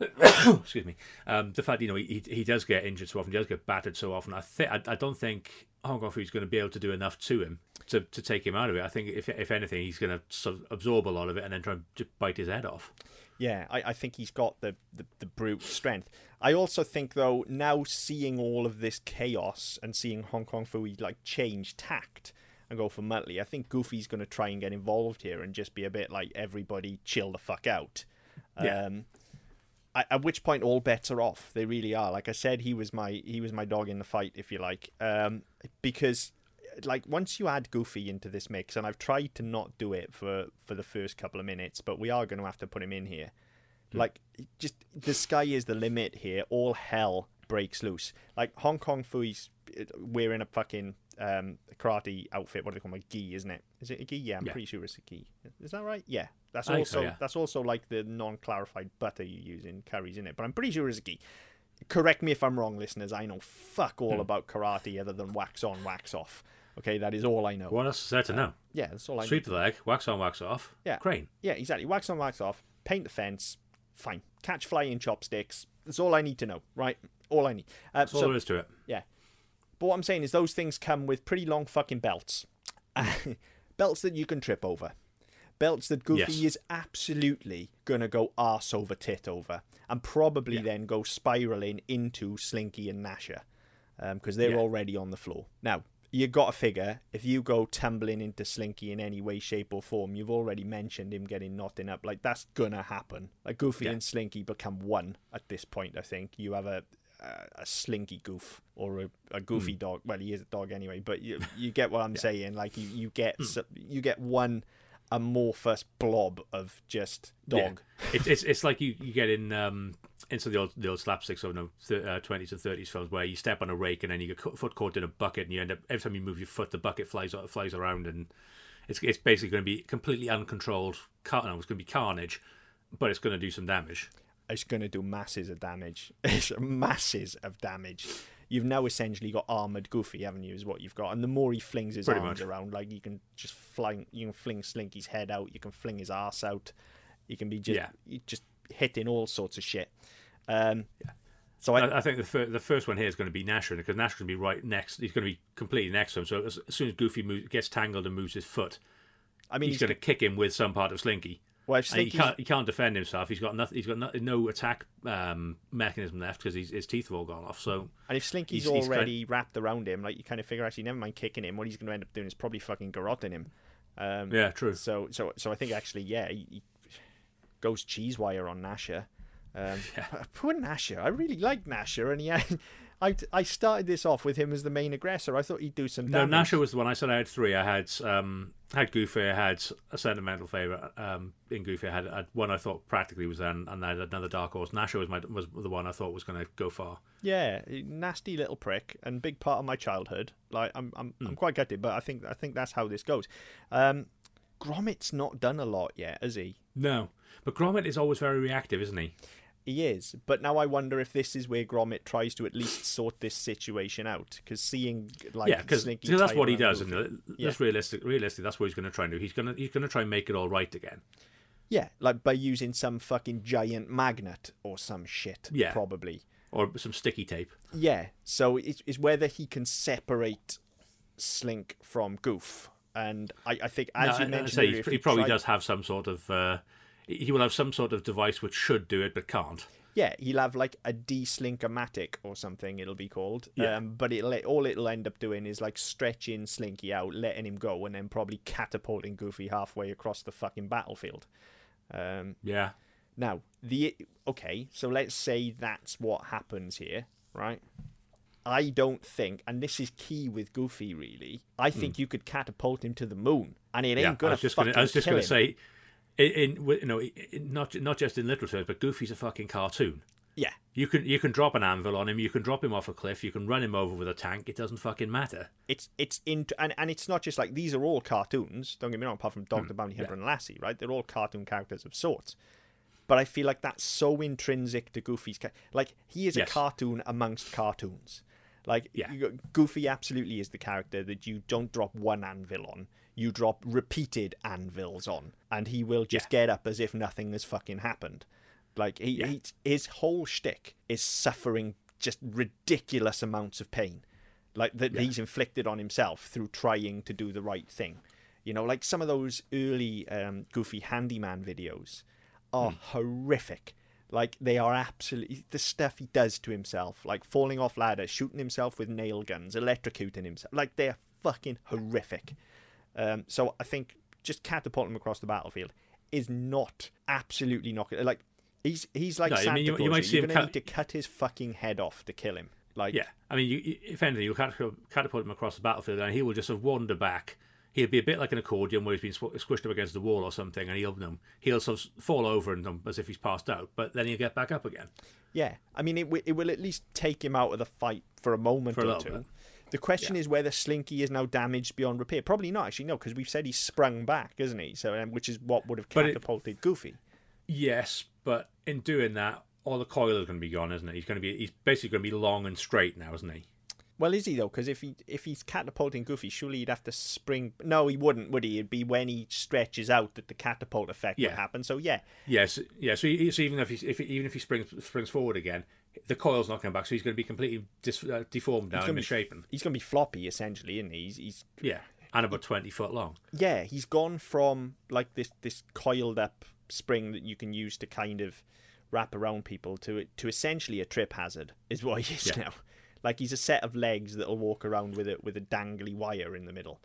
excuse me. Um, the fact you know he he does get injured so often, he does get battered so often. I think I, don't think Hong Kong Phooey's going to be able to do enough to him to, to take him out of it. I think if if anything, he's going to absorb a lot of it and then try and bite his head off. Yeah, I, I think he's got the, the, the brute strength. I also think though, now seeing all of this chaos and seeing Hong Kong Phooey like change tact and go for Muttley, I think Goofy's going to try and get involved here and just be a bit like everybody chill the fuck out. Yeah. Um, at, at which point all bets are off. They really are. Like I said, he was my he was my dog in the fight, if you like, um, because like once you add Goofy into this mix, and I've tried to not do it for for the first couple of minutes, but we are going to have to put him in here. Like just the sky is the limit here. All hell breaks loose. Like Hong Kong Phooey's wearing a fucking um, karate outfit. What do they call? A gi, isn't it? Is it a gi? Yeah, I'm Yeah. pretty sure it's a gi. Is that right? Yeah. That's I think so, also yeah. that's also like the non-clarified butter you use in curries, in it? But I'm pretty sure it's a gi. Correct me if I'm wrong, listeners. I know fuck all Hmm. about karate other than wax on, wax off. Okay, that is all I know. What else is there to know? Yeah, that's all I Sweep know. the leg, wax on, wax off. Yeah. Crane. Yeah, exactly. Wax on, wax off. Paint the fence. Fine. Catch flying chopsticks. That's all I need to know, right? All I need. Uh, That's all there is to it. yeah. But what I'm saying is those things come with pretty long fucking belts. belts that you can trip over. Belts that Goofy Yes. is absolutely going to go arse over tit over. And probably Yeah. then go spiraling into Slinky and Gnasher. Because um, they're Yeah. already on the floor. Now, you got to figure if you go tumbling into Slinky in any way, shape, or form, you've already mentioned him getting knotting up. Like, that's going to happen. Like, Goofy Yeah. and Slinky become one at this point, I think. You have a a, a slinky goof or a, a goofy hmm. dog. Well, he is a dog anyway, but you you get what I'm saying. Like you you get hmm. s you get one amorphous blob of just dog. Yeah. It's it's it's like you, you get in um into the old the old slapsticks of the uh, twenties and thirties films where you step on a rake and then you get foot caught in a bucket and you end up every time you move your foot the bucket flies uh, flies around and it's it's basically going to be completely uncontrolled. Car- no, it's going to be carnage, but it's going to do some damage. It's going to do masses of damage. It's masses of damage. You've now essentially got armored Goofy, haven't you? Is what you've got, and the more he flings his Pretty arms much. around, like you can just fling, you can fling Slinky's head out, you can fling his ass out, you can be just Yeah. just hitting all sorts of shit. Um, So I, I, I think the fir- the first one here is going to be Gnasher because Gnasher's going to be right next. He's going to be completely next to him. So as, as soon as Goofy moves, gets tangled and moves his foot, I mean, he's, he's, going to kick him with some part of Slinky. Well, he can't he can't defend himself. He's got nothing. He's got no, no attack um, mechanism left because his teeth have all gone off. So and if Slinky's he's- he's already wrapped around him, like you kind of figure actually never mind kicking him. What he's going to end up doing is probably fucking garroting him. Um, yeah, true. So so so I think actually yeah, he, he goes cheese wire on Gnasher. Um, Poor Gnasher. I really like Gnasher, and yeah, I I started this off with him as the main aggressor. I thought he'd do some No, damage. Gnasher was the one. I said I had three. I had um, had Goofy. I had a sentimental favorite um, in Goofy. I had, had one I thought practically was then, and I had another dark horse. Gnasher was my was the one I thought was going to go far. Yeah, nasty little prick, and big part of my childhood. Like I'm I'm, Hmm. I'm quite gutted, but I think I think that's how this goes. Um, Gromit's not done a lot yet, has he? No, but Gromit is always very reactive, isn't he? He is, but now I wonder if this is where Gromit tries to at least sort this situation out. Because seeing like yeah, because that's what he does. And Yeah. that's realistic. Realistic. That's what he's going to try and do. He's going to he's going to try and make it all right again. Yeah, like by using some fucking giant magnet or some shit. Yeah. probably. Or some sticky tape. Yeah, so it's, it's whether he can separate Slink from Goof, and I, I think as No, you mentioned, earlier, he, he probably tried- does have some sort of. Uh, he will have some sort of device which should do it but can't. Yeah, he'll have like a de-slinkomatic or something. It'll be called. Yeah. Um, but it'll all it'll end up doing is like stretching Slinky out, letting him go, and then probably catapulting Goofy halfway across the fucking battlefield. Um, Yeah. now the okay, so let's say that's what happens here, right? I don't think, and this is key with Goofy. Really, I think you could catapult him to the moon, and it ain't yeah. I gonna was just fucking gonna, I was just going him. say, in, in you know, not not just in literal terms, but Goofy's a fucking cartoon. yeah, You can you can drop an anvil on him. You can drop him off a cliff. You can run him over with a tank. It doesn't fucking matter. it's it's into and, and it's not just like these are all cartoons don't get me wrong apart from Doctor the bounty hunter and lassie right they're all cartoon characters of sorts but i feel like that's so intrinsic to goofy's ca- like he is Yes. a cartoon amongst cartoons like Yeah. goofy absolutely is the character that you don't drop one anvil on you drop repeated anvils on and he will just Yeah. get up as if nothing has fucking happened like he, Yeah. he his whole shtick is suffering just ridiculous amounts of pain like that he's inflicted on himself through trying to do the right thing. You know, like some of those early um, Goofy handyman videos are horrific. Like they are absolutely the stuff he does to himself, like falling off ladders, shooting himself with nail guns, electrocuting himself. Like they're fucking horrific. Um, so I think just catapulting him across the battlefield is not absolutely not gonna- like he's he's like No, I Santa mean, you- you Claus. might see You're him gonna cut- need to cut his fucking head off to kill him. Like Yeah, I mean, you, you- if anything, you'll catapult, him across the battlefield, and he will just sort of wander back. He'll be a bit like an accordion where he's been squ- squished up against the wall or something, and he'll you he'll sort of fall over and um, as if he's passed out, but then he'll get back up again. Yeah, I mean, it, w- it will at least take him out of the fight for a moment For or two. bit. The question Yeah. is whether Slinky is now damaged beyond repair. Probably not, actually, no, because we've said he's sprung back, isn't he? So, um, which is what would have But it- catapulted Goofy. Yes, but in doing that, all the coil is going to be gone, isn't it? He's going to be he's basically going to be long and straight now, isn't he? Well, is he though? Because if he if he's catapulting Goofy, surely he'd have to spring. No, he wouldn't, would he? It'd be when he stretches out that the catapult effect would happen. So yeah, Yes, yeah. So, he, so even if he if even if he springs springs forward again, the coil's not coming back, so he's going to be completely dis, uh, deformed now he's and be, misshapen. he's gonna be floppy essentially, isn't he? He's, he's Yeah, and about twenty foot long. yeah, he's gone from like this this coiled up spring that you can use to kind of wrap around people to to essentially a trip hazard is what he is Yeah. now. Like he's a set of legs that'll walk around with it with a dangly wire in the middle.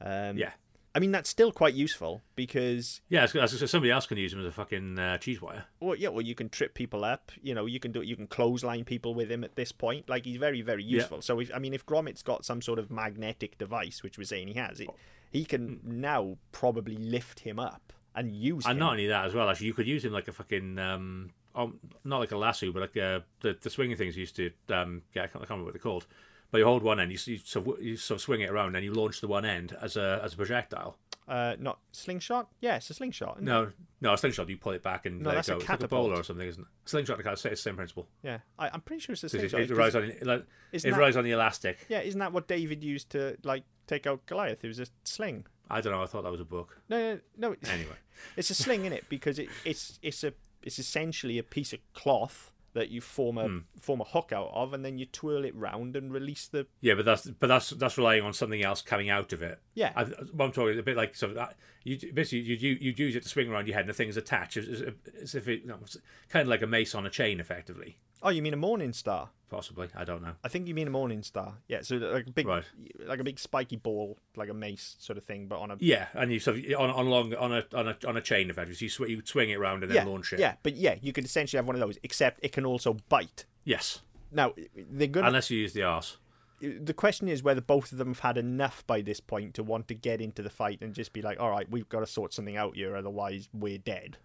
Um, Yeah, I mean that's still quite useful because yeah. As somebody else can use him as a fucking uh, cheese wire. well, yeah, well you can trip people up. You know, you can do you can clothesline people with him at this point. Like he's very very Yeah. useful. So if I mean if Gromit's got some sort of magnetic device, which we're saying he has, it, he can now probably lift him up and use And him. not only that as well, actually, you could use him like a fucking um, um not like a lasso, but like uh, the the swinging things used to um, yeah, I can't, I can't remember what they're called. But you hold one end, you, you sort of, you sort of swing it around, and you launch the one end as a as a projectile. Uh, not slingshot. Yeah, it's a slingshot. it? No, no, a slingshot. You pull it back and No, let that's it a go. It's like a catapult. bowler or something, isn't it? Slingshot, it's the same principle. Yeah, I, I'm pretty sure it's a it, slingshot. it, 'cause- rides on it, like, it that- rides on the elastic. Yeah, isn't that what David used to like take out Goliath? It was a sling. I don't know. I thought that was a book. No, no, no. Anyway, it's a sling in it because it, it's it's a it's essentially a piece of cloth that you form a hmm. form a hook out of, and then you twirl it round and release the. Yeah, but that's but that's that's relying on something else coming out of it. Yeah. I, what I'm talking is a bit like so that you basically you you you'd use it to swing around your head and the thing's attached as, as, as if it you know, it's kind of like a mace on a chain, effectively. Oh, you mean a morning star? Possibly, I don't know. I think you mean a morning star. Yeah, so like a big, Right. like a big spiky ball, like a mace sort of thing, but on a Yeah, and you sort of on on long on a on a on a chain, of So you sw- you swing it around and then yeah, launch it. yeah. But yeah, you could essentially have one of those, except it can also bite. Yes, Now they're gonna. unless you use the arse. the question is whether both of them have had enough by this point to want to get into the fight and just be like, all right, we've got to sort something out here, otherwise we're dead.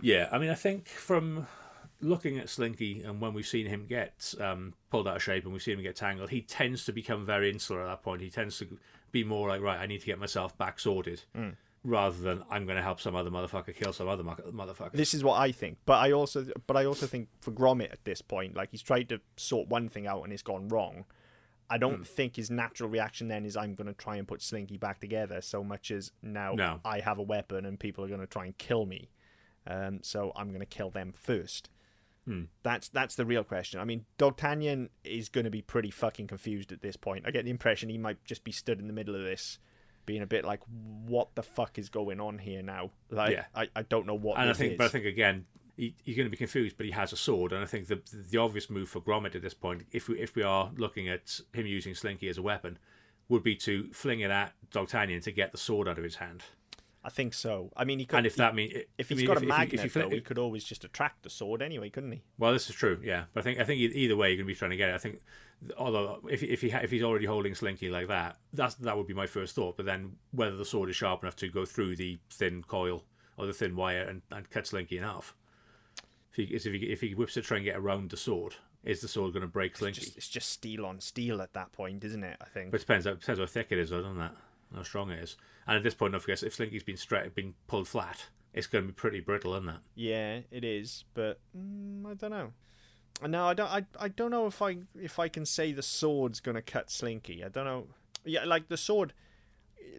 Yeah, I mean, I think from looking at Slinky and when we've seen him get um, pulled out of shape and we've seen him get tangled, he tends to become very insular at that point. He tends to be more like, right, I need to get myself back sorted, rather than I'm going to help some other motherfucker kill some other motherfucker. This is what I think, but I also, but I also think for Gromit at this point, like he's tried to sort one thing out and it's gone wrong. I don't think his natural reaction then is I'm going to try and put Slinky back together so much as now No. I have a weapon and people are going to try and kill me. Um, so I'm going to kill them first. Hmm. That's that's the real question. I mean, D'Artagnan is going to be pretty fucking confused at this point. I get the impression he might just be stood in the middle of this, being a bit like, "What the fuck is going on here now?" Like, Yeah. I, I don't know what. and I think, is. but I think again, he, he's going to be confused. But he has a sword, and I think the the obvious move for Gromit at this point, if we if we are looking at him using Slinky as a weapon, would be to fling it at D'Artagnan to get the sword out of his hand. I think so. I mean, he could. And if that means if I he's mean, got if- a if magnet, if you fling- though, he could always just attract the sword anyway, couldn't he? Well, this is true, yeah. But I think I think either way, you're going to be trying to get it. I think, although if if he if he's already holding Slinky like that, that's that would be my first thought. But then whether the sword is sharp enough to go through the thin coil or the thin wire and, and cut Slinky in half. If he if he if he whips it to try and get around the sword, is the sword going to break Slinky? Just, it's just steel on steel at that point, isn't it? I think. But it depends. It depends how thick it is, though, doesn't that? How strong it is. And at this point, don't forget, if Slinky's been straight, been pulled flat, it's going to be pretty brittle, isn't it? Yeah, it is, but mm, I don't know. No, I don't. I, I don't know if I if I can say the sword's gonna cut Slinky. I don't know. Yeah, like the sword,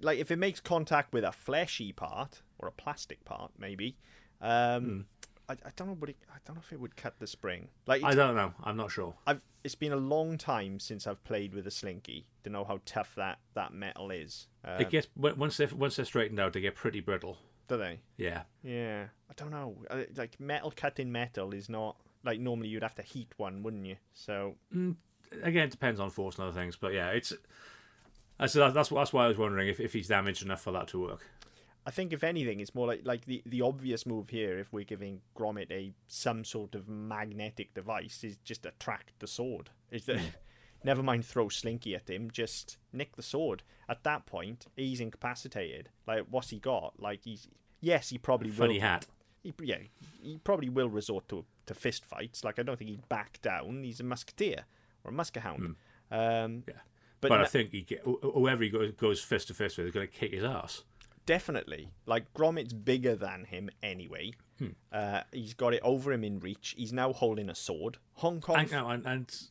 like if it makes contact with a fleshy part or a plastic part, maybe. Um, I, I don't know, but it, I don't know if it would cut the spring. Like I don't know. I'm not sure. I've it's been a long time since I've played with a Slinky to know how tough that that metal is. Uh, It gets once they once they're straightened out, they get pretty brittle. do they? Yeah. Yeah, I don't know. Uh, Like metal cutting metal is not like normally you'd have to heat one, wouldn't you? So again, it depends on force and other things, but yeah, it's. I so that's that's why I was wondering if, if he's damaged enough for that to work. I think if anything, it's more like like the, the obvious move here. If we're giving Gromit a some sort of magnetic device, is just attract the sword. Is that never mind throw Slinky at him, just nick the sword. At that point, he's incapacitated. Like what's he got? Like he's yes, he probably Funny will. hat. He, yeah, he probably will resort to to fist fights. Like I don't think he'd back down. He's a musketeer or a muskehound. Um, Yeah. but, But, no- I think he get, whoever he goes, goes fist to fist with is going to kick his ass. Definitely like Gromit's bigger than him anyway. Hmm. Uh, he's got it over him in reach. He's now holding a sword. Hong Kong. And, no, and, and.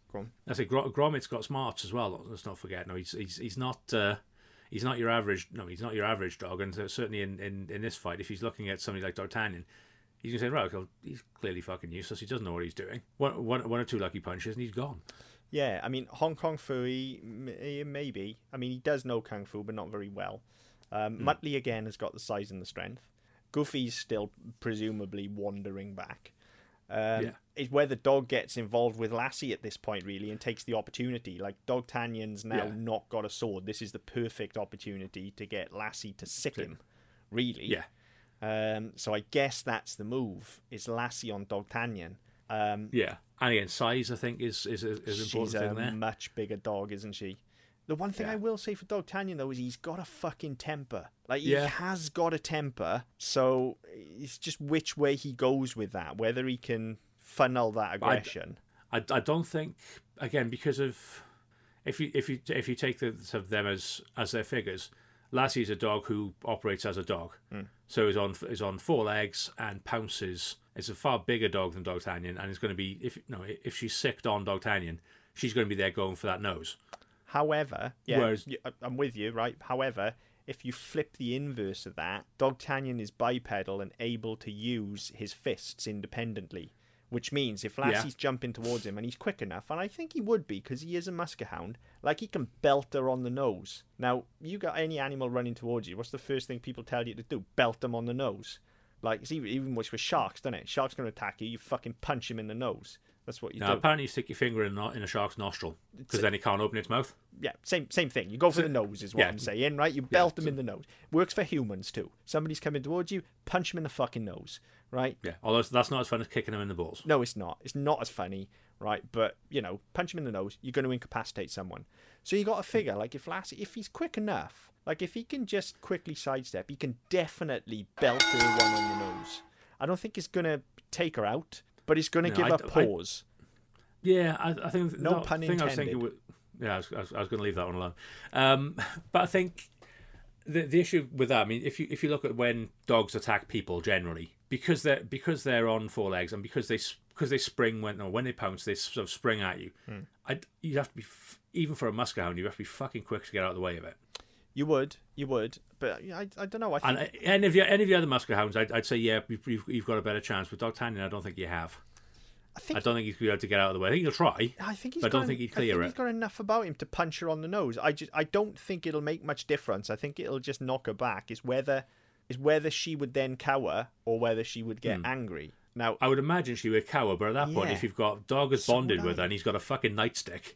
I say Gro- Gromit's got smarts as well. Let's not forget. No, he's he's he's not. Uh, He's not your average. No, he's not your average dog. And so certainly in, in, in this fight, if he's looking at somebody like D'Artagnan, he's gonna say, "Right, well, he's clearly fucking useless. He doesn't know what he's doing." One, one, one or two lucky punches, and he's gone. Yeah, I mean Hong Kong Phooey, eh, maybe. I mean he does know kung fu, but not very well. Um, Muttley again has got the size and the strength. Goofy's still presumably wandering back. Um, Yeah. Is where the dog gets involved with Lassie at this point, really, and takes the opportunity. Like Dogtanian's now Yeah. not got a sword. This is the perfect opportunity to get Lassie to sick him. Really. Yeah. Um, so I guess that's the move. Is Lassie on Dogtanian? Um, Yeah, and again, size I think is is, is an She's a there. much bigger dog, isn't she? The one thing Yeah. I will say for Dogtanian though is he's got a fucking temper. Like he Yeah. has got a temper, so it's just which way he goes with that. Whether he can funnel that aggression. I, I don't think again because of if you if you if you take the sort of them as as their figures, Lassie is a dog who operates as a dog, hmm. so is on is on four legs and pounces. It's a far bigger dog than D'Artagnan, and it's going to be if no if she's sicked on D'Artagnan, she's going to be there going for that nose. However, yeah, Whereas- I- uh, I'm with you, right? However, if you flip the inverse of that, Dogtanian is bipedal and able to use his fists independently. Which means if Lassie's jumping towards him and he's quick enough, and I think he would be because he is a musket hound, like he can belt her on the nose. Now, you got any animal running towards you, what's the first thing people tell you to do? Belt them on the nose. Like, it's even, even worse with sharks, doesn't it? Shark's going to attack you, you fucking punch him in the nose. That's what you Now, do. apparently, you stick your finger in, a- in a shark's nostril because then it can't open its mouth. Yeah, same same thing. You go for the nose, is what yeah. I'm saying, right? You belt them in the nose. Works for humans too. Somebody's coming towards you, punch them in the fucking nose, right? Yeah, although that's not as fun as kicking them in the balls. No, it's not. It's not as funny, right? But you know, punch him in the nose, you're going to incapacitate someone. So you got to figure, like, if Lassie, if he's quick enough, like, if he can just quickly sidestep, he can definitely belt her one on the nose. I don't think it's going to take her out, but it's going to No, give I her d- I- pause. Yeah, I, I think No the pun thing I was thinking. intended. Was, yeah, I was, I was, was going to leave that one alone. Um, but I think the the issue with that, I mean, if you if you look at when dogs attack people generally, because they're because they're on four legs and because they because they spring when or when they pounce, they sort of spring at you. Hmm. I you have to be even for a musket hound, you have to be fucking quick to get out of the way of it. You would, you would, but I, I don't know. I think And uh, any of your any of the other musket hounds, I'd, I'd say yeah, you've, you've, you've got a better chance. With D'Artagnan, I don't think you have. I think I don't think he's going to be able to get out of the way. I think he'll try. I think he's but I don't en- think he'd I clear think it. He's got enough about him to punch her on the nose. I just I don't think it'll make much difference. I think it'll just knock her back. Is whether is whether she would then cower or whether she would get Hmm. angry. Now I would imagine she would cower, but at that point, if you've got dog is bonded would with her and he's got a fucking nightstick,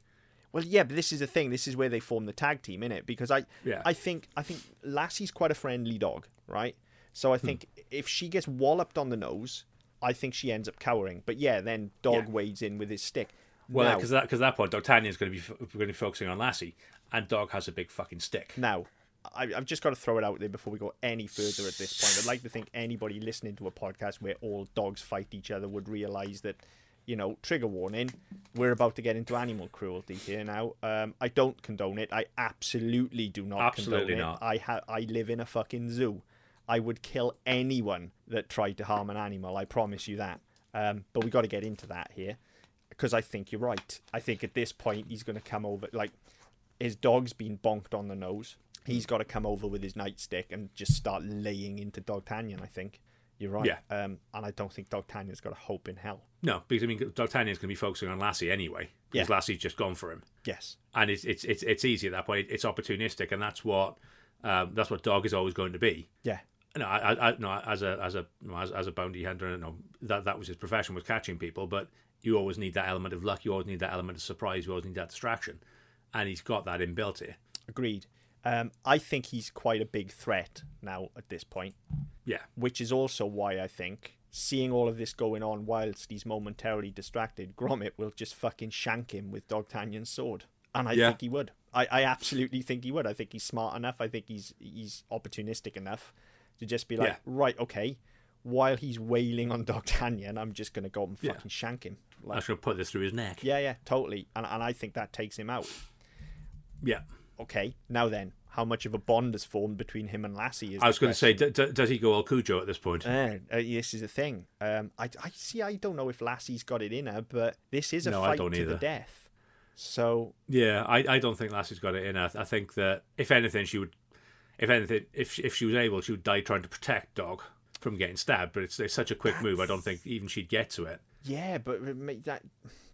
Well, yeah, but this is the thing. This is where they form the tag team, in it? Because I, Yeah. I think, I think Lassie's quite a friendly dog, right? So I Hmm. think if she gets walloped on the nose, I think she ends up cowering. But yeah, then dog Yeah. wades in with his stick. well, because that because that point, D'Artagnan's going to be going to be focusing on Lassie, and dog has a big fucking stick. now, I, I've just got to throw it out there before we go any further at this point. I'd like to think anybody listening to a podcast where all dogs fight each other would realize that, you know, trigger warning, we're about to get into animal cruelty here now. Um, I don't condone it. I absolutely do not Absolutely condone not. it. I ha- I live in a fucking zoo. I would kill anyone that tried to harm an animal. I promise you that. Um, but we got to get into that here because I think you're right. I think at this point he's going to come over like his dog's been bonked on the nose. He's got to come over with his nightstick and just start laying into D'Artagnan. I think you're right. Yeah. Um, and I don't think D'Artagnan's got a hope in hell. No, because I mean, D'Artagnan's going to be focusing on Lassie anyway, because Yeah. Lassie's just gone for him, Yes. and it's it's it's it's easy at that point. It's opportunistic, and that's what um, that's what dog is always going to be. Yeah. No, I, I, no, as a as a no, as, as a bounty hunter, no, that that was his profession was catching people. But you always need that element of luck. You always need that element of surprise. You always need that distraction, and he's got that inbuilt here. Agreed. Um, I think he's quite a big threat now at this point, Yeah, which is also why I think seeing all of this going on whilst he's momentarily distracted, Gromit will just fucking shank him with D'Artagnan's sword. And I Yeah. think he would. I, I absolutely think he would. I think he's smart enough. I think he's he's opportunistic enough to just be like, Yeah. right, okay, while he's wailing on D'Artagnan, I'm just going to go and Yeah. fucking shank him. I'm Like, just going to put this through his neck. yeah, yeah, totally. And, and I think that takes him out. Yeah. Okay, now then, how much of a bond has formed between him and Lassie? Is I was the going to say, d- d- does he go all Cujo at this point? Uh, uh, this is the thing. Um, I, I see. I don't know if Lassie's got it in her, but this is a No, I fight don't to the either. death. So Yeah, I, I don't think Lassie's got it in her. I think that if anything, she would, if anything, if if she was able, she would die trying to protect Dog from getting stabbed. But it's, it's such a quick move. I don't think even she'd get to it. yeah, but that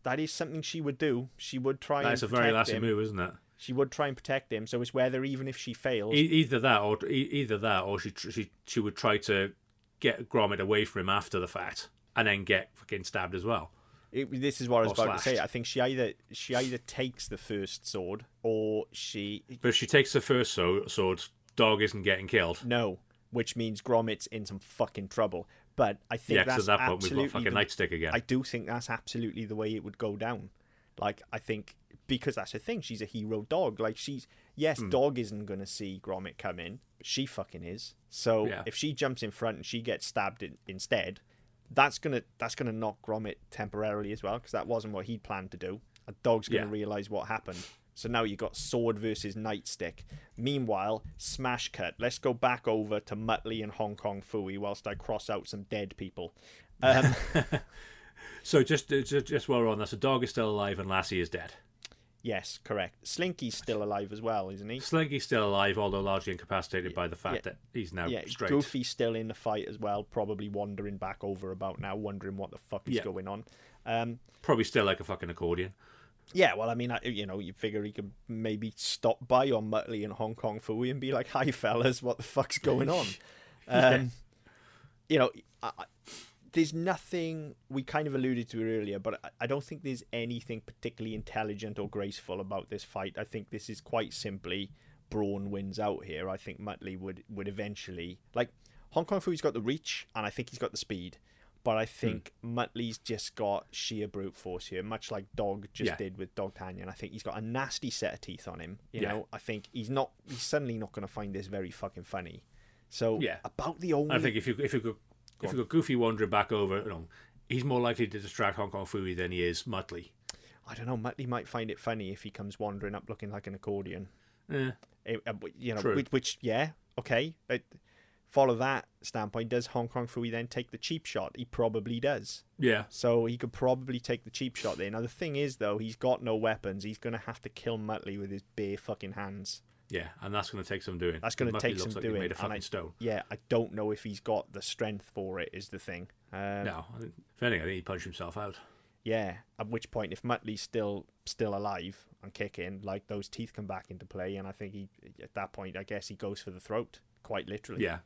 that is something she would do. She would try. That's a very Lassie him. move, isn't it? She would try and protect him. So it's whether even if she fails, E- either that, or e- either that, or she tr- she she would try to get Gromit away from him after the fact, and then get fucking stabbed as well. it, this is what I was about to say. I think she either she either takes the first sword or she But if she takes the first so- sword, Dog isn't getting killed. no, which means Gromit's in some fucking trouble. But I think Yeah, that's at that point we've absolutely got fucking the- nightstick again. I do think that's absolutely the way it would go down. Like I think because that's the thing, she's a hero dog. Like she's yes, Hmm. dog isn't gonna see Gromit come in, but she fucking is. So Yeah. if she jumps in front and she gets stabbed in, instead, that's gonna that's gonna knock Gromit temporarily as well because that wasn't what he'd planned to do. A dog's gonna Yeah. realize what happened. So now you got sword versus nightstick. Meanwhile, smash cut. Let's go back over to Muttley and Hong Kong Phooey whilst I cross out some dead people. Um, so just, just just while we're on that, so Dog is still alive and Lassie is dead. Yes, correct. Slinky's still alive as well, isn't he? Slinky's still alive, although largely incapacitated by the fact yeah. that he's now Yeah, straight. Goofy's still in the fight as well, probably wandering back over about now, wondering what the fuck is Yeah. going on. Um, Probably still like a fucking accordion. yeah, well, I mean, I, you know, you figure he could maybe stop by on Muttley in Hong Kong Phooey and be like, "Hi, fellas, what the fuck's going on?" um, you know, I- there's nothing we kind of alluded to earlier, but I, I don't think there's anything particularly intelligent or graceful about this fight. I think this is quite simply brawn wins out here. I think Muttley would would eventually like Hong Kong Phooey's got the reach, and I think he's got the speed. But I think hmm. Muttley's just got sheer brute force here, much like Dog just Yeah. did with Dogtanian. I think he's got a nasty set of teeth on him. You Yeah. know, I think he's not. He's suddenly not going to find this very fucking funny. So Yeah. about the only I think if you if you go if you've got Goofy wandering back over, you know, he's more likely to distract Hong Kong Phooey than he is Muttley. I don't know. Muttley might find it funny if he comes wandering up looking like an accordion. Yeah. Eh, uh, you know, True. which, which yeah, okay. But follow that standpoint. Does Hong Kong Phooey then take the cheap shot? He probably does. yeah, So he could probably take the cheap shot there. Now the thing is, though, he's got no weapons. He's going to have to kill Muttley with his bare fucking hands. Yeah, and that's going to take some doing. That's gonna take looks some like doing, Made of and I- stone. Yeah, I don't know if he's got the strength for it. Is the thing. Um, No, I think, if anything, I think he punched himself out. Yeah. At which point, if Muttley's still still alive and kicking, like those teeth come back into play, and I think he at that point, I guess he goes for the throat, quite literally. Yeah,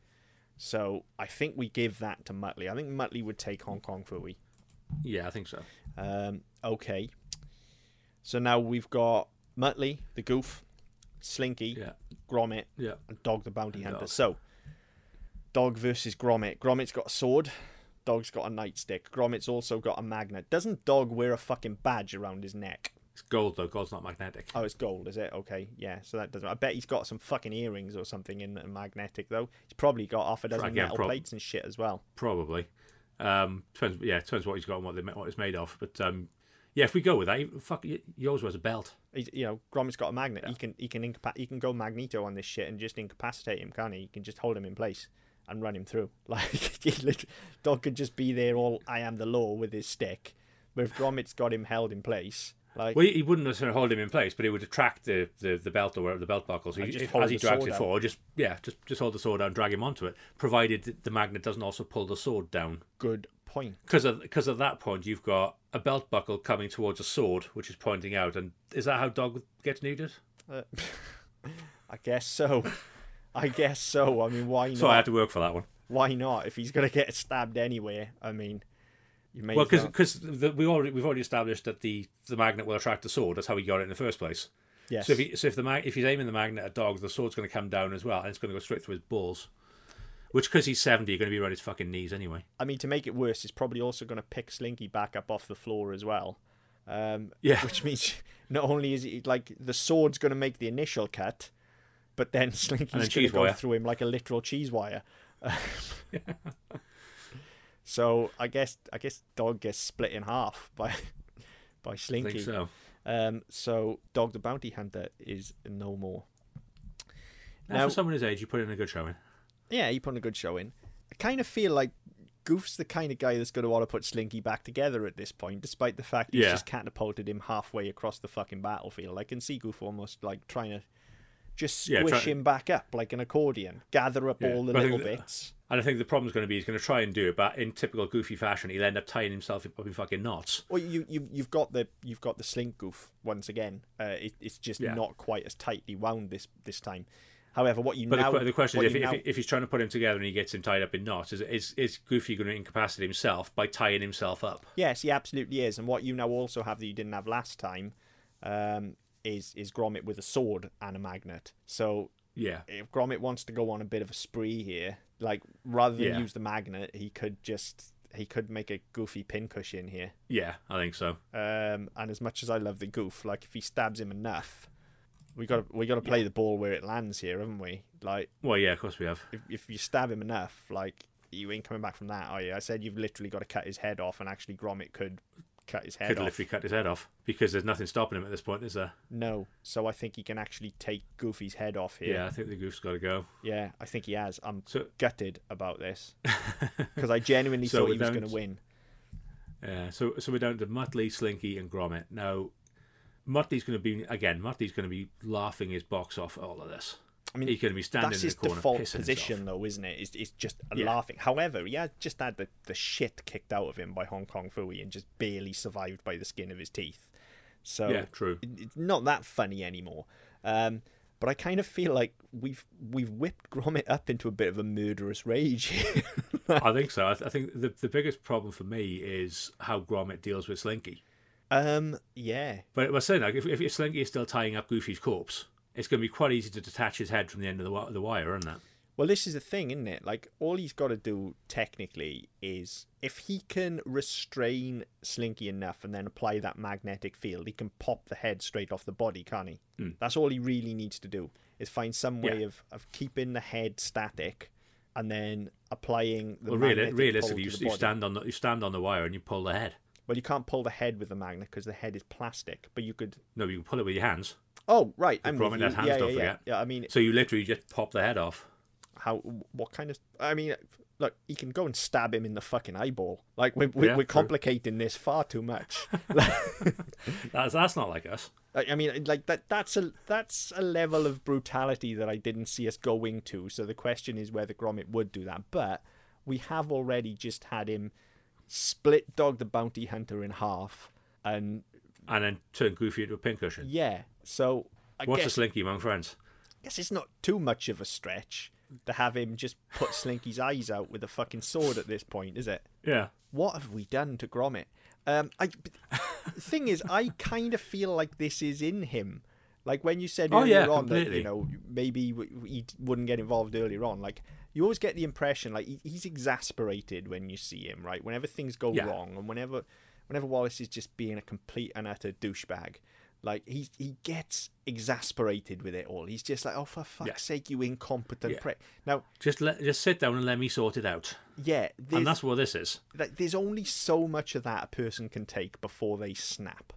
So I think we give that to Muttley. I think Muttley would take Hong Kong Phooey. yeah, I think so. Um, okay. So now we've got Muttley, the Goof, Slinky, Yeah, Gromit, yeah, and Dog the Bounty Hunter. Dog. So, Dog versus Gromit. Gromit's got a sword. Dog's got a nightstick. Gromit's also got a magnet. Doesn't Dog wear a fucking badge around his neck? it's gold though. Gold's not magnetic. Oh, it's gold, is it? Okay, yeah. So that doesn't. I bet he's got some fucking earrings or something in magnetic though. He's probably got half a dozen Again, metal prob- plates and shit as well. Probably. Um, depends. Yeah, depends what he's got and what, they, what it's made of. But um, yeah, if we go with that, fuck, always wears a belt. He's, you know, Gromit's got a magnet. Yeah. He can he can incapa- he can go magneto on this shit and just incapacitate him, can he? He can just hold him in place and run him through. Like Dog could just be there all I am the law with his stick. But if Gromit's got him held in place, like Well, he, wouldn't necessarily hold him in place, but he would attract the, the, the belt or whatever the belt buckle. So he, just if- hold as he drags it forward, just yeah, just just hold the sword down, and drag him onto it, provided the magnet doesn't also pull the sword down. good point. Because because at that point you've got a belt buckle coming towards a sword, which is pointing out. And is that how dog gets neutered? Uh, I guess so. I guess so. I mean, why not? So I had to work for that one. Why not? If he's gonna get stabbed anyway, I mean, you may Well, because we already we've already established that the the magnet will attract the sword. That's how he got it in the first place. yes. So if he, so if the mag, if he's aiming the magnet at dog, the sword's going to come down as well, and it's going to go straight through his balls. Which, because he's seventy, you're going to be around his fucking knees anyway. I mean, to make it worse, he's probably also going to pick Slinky back up off the floor as well. Um, Yeah. Which means not only is it like the sword's going to make the initial cut, but then Slinky's then going to go wire. through him like a literal cheese wire. so I guess I guess Dog gets split in half by by I Slinky. think so. Um, so Dog the Bounty Hunter is no more. Now, Now- for someone his age, you put in a good showing. Yeah, he put a good show in. I kind of feel like Goof's the kind of guy that's going to want to put Slinky back together at this point, despite the fact he's Yeah. just catapulted him halfway across the fucking battlefield. I can see Goof almost like trying to just Yeah, squish try- him back up like an accordion, gather up Yeah, all the but little that- bits. And I think the problem's going to be he's going to try and do it, but in typical goofy fashion, he'll end up tying himself up in fucking knots. Well, you you you've got the you've got the slink goof once again. Uh, it, it's just Yeah. not quite as tightly wound this this time. However, what you But now the, the question is, if, now- if, if he's trying to put him together and he gets him tied up in knots, is is, is Goofy going to incapacitate himself by tying himself up? Yes, he absolutely is. And what you now also have that you didn't have last time um, is is Gromit with a sword and a magnet. So Yeah, if Gromit wants to go on a bit of a spree here, like rather than Yeah. use the magnet, he could just he could make a goofy pincushion here. yeah, I think so. Um, and as much as I love the goof, like if he stabs him enough, we got we got to play the ball where it lands here, haven't we? Like Well, yeah, of course we have. if if you stab him enough, like you ain't coming back from that, are you? I said you've literally got to cut his head off, and actually Gromit could cut his head Could off. literally cut his head off because there's nothing stopping him at this point, is there? No, so I think he can actually take Goofy's head off here. Yeah, I think the goof's got to go. Yeah, I think he has. I'm So gutted about this because I genuinely So thought he was going to win. Yeah, so so we're down to Muttley, Slinky, and Gromit. Now, Muttley's going to be again. Muttley's going to be laughing his box off at all of this. I mean, he's going to be standing That's in his the corner, default position, himself. though, isn't it? it? Is is just Yeah. laughing. However, he has just had the, the shit kicked out of him by Hong Kong Phooey and just barely survived by the skin of his teeth. So Yeah, true. It's not that funny anymore. Um, but I kind of feel like we've we've whipped Gromit up into a bit of a murderous rage. I think so. I, th- I think the the biggest problem for me is how Gromit deals with Slinky. Um, yeah, But I was saying, like, if, if Slinky is still tying up Goofy's corpse, it's going to be quite easy to detach his head from the end of the, the wire, isn't it? Well, this is the thing, isn't it? Like, all he's got to do technically is if he can restrain Slinky enough and then apply that magnetic field, he can pop the head straight off the body, can't he? That's all he really needs to do is find some way. Yeah. of, of keeping the head static and then applying the Well, magnetic pull realistically, you, you stand on the you stand on the wire and you pull the head. Well, you can't pull the head with the magnet because the head is plastic, but you could. No, you can pull it with your hands. Oh, right. I'm with you. hands, yeah, yeah, yeah. Yeah, I mean, So you literally just pop the head off. how what kind of i mean look he can go and stab him in the fucking eyeball like we're, we're, Yeah, we're complicating this far too much That's that's not like us. I I mean, like that. That's a that's a level of brutality that I didn't see us going to. So the question is whether Gromit would do that. But we have already just had him split Dog the Bounty Hunter in half, and And then turn Goofy into a pincushion. yeah. So I What's a Slinky among friends? I guess it's not too much of a stretch to have him just put Slinky's eyes out with a fucking sword at this point, is it? Yeah. what have we done to Gromit? Um, I the thing is, I kind of feel like this is in him. Like when you said Oh, earlier yeah, on that you know maybe he wouldn't get involved earlier on. Like you always get the impression like he- he's exasperated when you see him, right? Whenever things go Yeah. wrong, and whenever whenever Wallace is just being a complete and utter douchebag. Like he he gets exasperated with it all. He's just like, oh for fuck's Yeah. sake, you incompetent Yeah. prick. Now, Just let just sit down and let me sort it out. yeah, And that's what this is. like there's only so much of that a person can take before they snap.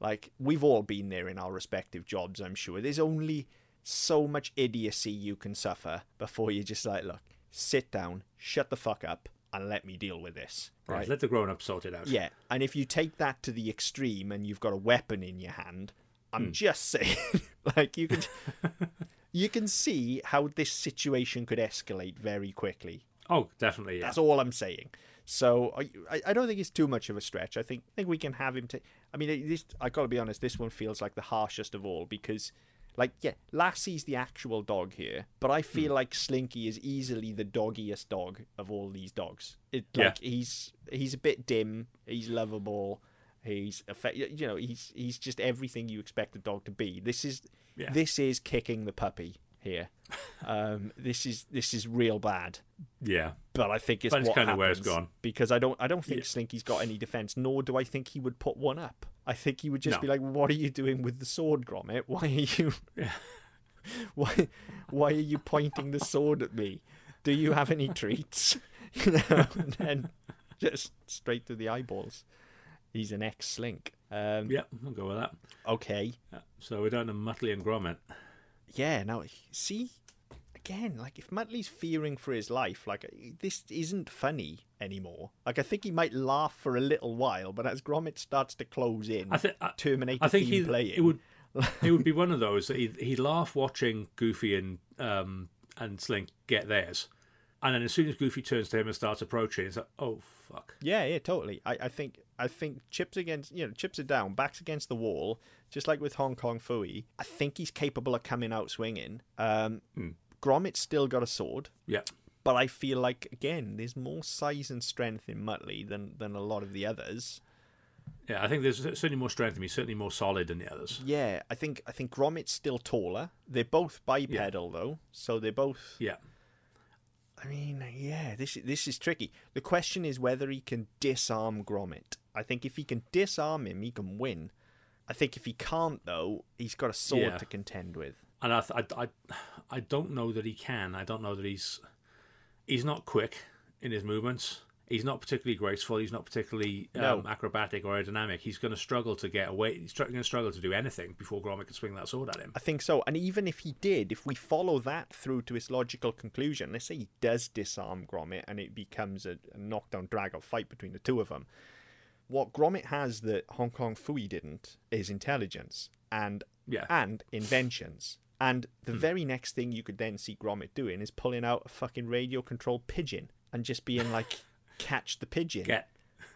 Like we've all been there in our respective jobs, I'm sure. There's only so much idiocy you can suffer before you're just like, look, sit down, shut the fuck up, and let me deal with this. Right. Right? Let the grown up sort it out. Yeah. And if you take that to the extreme and you've got a weapon in your hand, I'm Hmm. just saying, like you can, you can see how this situation could escalate very quickly. Oh, definitely. Yeah. That's all I'm saying. So I, I, don't think it's too much of a stretch. I think I think we can have him. take. I mean, this I got to be honest. This one feels like the harshest of all because, like, yeah, Lassie's the actual dog here, but I Hmm. feel like Slinky is easily the doggiest dog of all these dogs. It Yeah. he's he's a bit dim. He's lovable. He's effect, you know he's he's just everything you expect a dog to be. This is Yeah. this is kicking the puppy here. um, this is this is real bad yeah. but I think it's But it's what kinda where it's gone. because I don't I don't think Yeah. Slinky's got any defense, nor do I think he would put one up. I think he would just No. be like, "What are you doing with the sword, Gromit? Why are you why why are you pointing the sword at me? Do you have any treats?" You know, and then just straight to the eyeballs. He's an ex Slink. Um, Yeah. We'll go with that. Okay. So we're down to Muttley and Gromit. Yeah. Now, see, again, like if Muttley's fearing for his life, like this isn't funny anymore. Like I think he might laugh for a little while, but as Gromit starts to close in, I think. I, Terminator I think he playing, it would it would be one of those that he'd, he'd laugh watching Goofy and um and Slink get theirs, and then as soon as Goofy turns to him and starts approaching, it's like, oh fuck. Yeah, yeah, totally. I, I think I think chips against you know chips are down, backs against the wall, just like with Hong Kong Phooey. I think he's capable of coming out swinging. Um, Hmm. Gromit's still got a sword, Yeah. but I feel like again, there's more size and strength in Muttley than than a lot of the others. Yeah, I think there's certainly more strength in me, certainly more solid than the others. Yeah, I think I think Gromit's still taller. They're both bipedal though, so they're both. Yeah. I mean, yeah, this this is tricky. The question is whether he can disarm Gromit. I think if he can disarm him, he can win. I think if he can't, though, he's got a sword Yeah. to contend with. And I, th- I, I, I don't know that he can. I don't know that he's he's not quick in his movements. He's not particularly graceful. He's not particularly um, No. acrobatic or aerodynamic. He's going to struggle to get away. He's going to struggle to do anything before Gromit can swing that sword at him. I think so. And even if he did, if we follow that through to its logical conclusion, let's say he does disarm Gromit and it becomes a, a knockdown drag out fight between the two of them. What Gromit has that Hong Kong Phooey didn't is intelligence. and Yeah. and inventions. And the hmm. very next thing you could then see Gromit doing is pulling out a fucking radio controlled pigeon and just being like, catch the pigeon. Get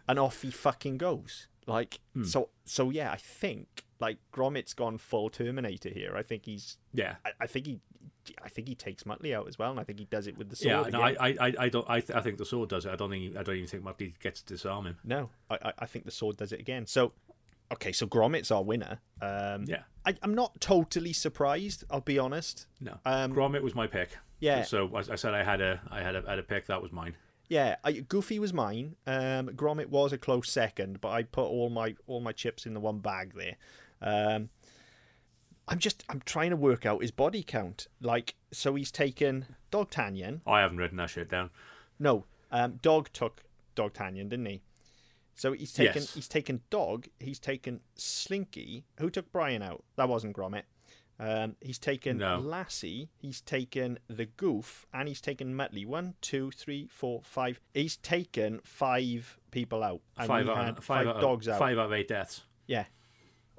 and off he fucking goes. Like hmm. so so yeah, I think like Gromit's gone full Terminator here. I think he's yeah. I, I think he I think he takes Muttley out as well, and I think he does it with the sword. Yeah, no. I, I, I- don't. I, th- I think the sword does it. I don't think. I don't even think Muttley gets to disarm him. No, I- I think the sword does it again. So, okay, so Gromit's our winner. Um, Yeah. I, I'm not totally surprised. I'll be honest. No, Um, Gromit was my pick. yeah. So as I said, I had a, I had a, had a pick. That was mine. Yeah, I, Goofy was mine. Um, Gromit was a close second, but I put all my all my chips in the one bag there. Um, I'm just I'm trying to work out his body count. Like, so he's taken Dogtanian. I haven't written that shit down. No, um, Dog took Dogtanian, didn't he? So he's taken Yes. he's taken Dog. He's taken Slinky. Who took Brian out? That wasn't Gromit. Um, he's taken No. Lassie. He's taken the Goof, and he's taken Muttley. One, two, three, four, five. He's taken five people out. And Five out, five, out, dogs out. Five out of eight deaths. Yeah.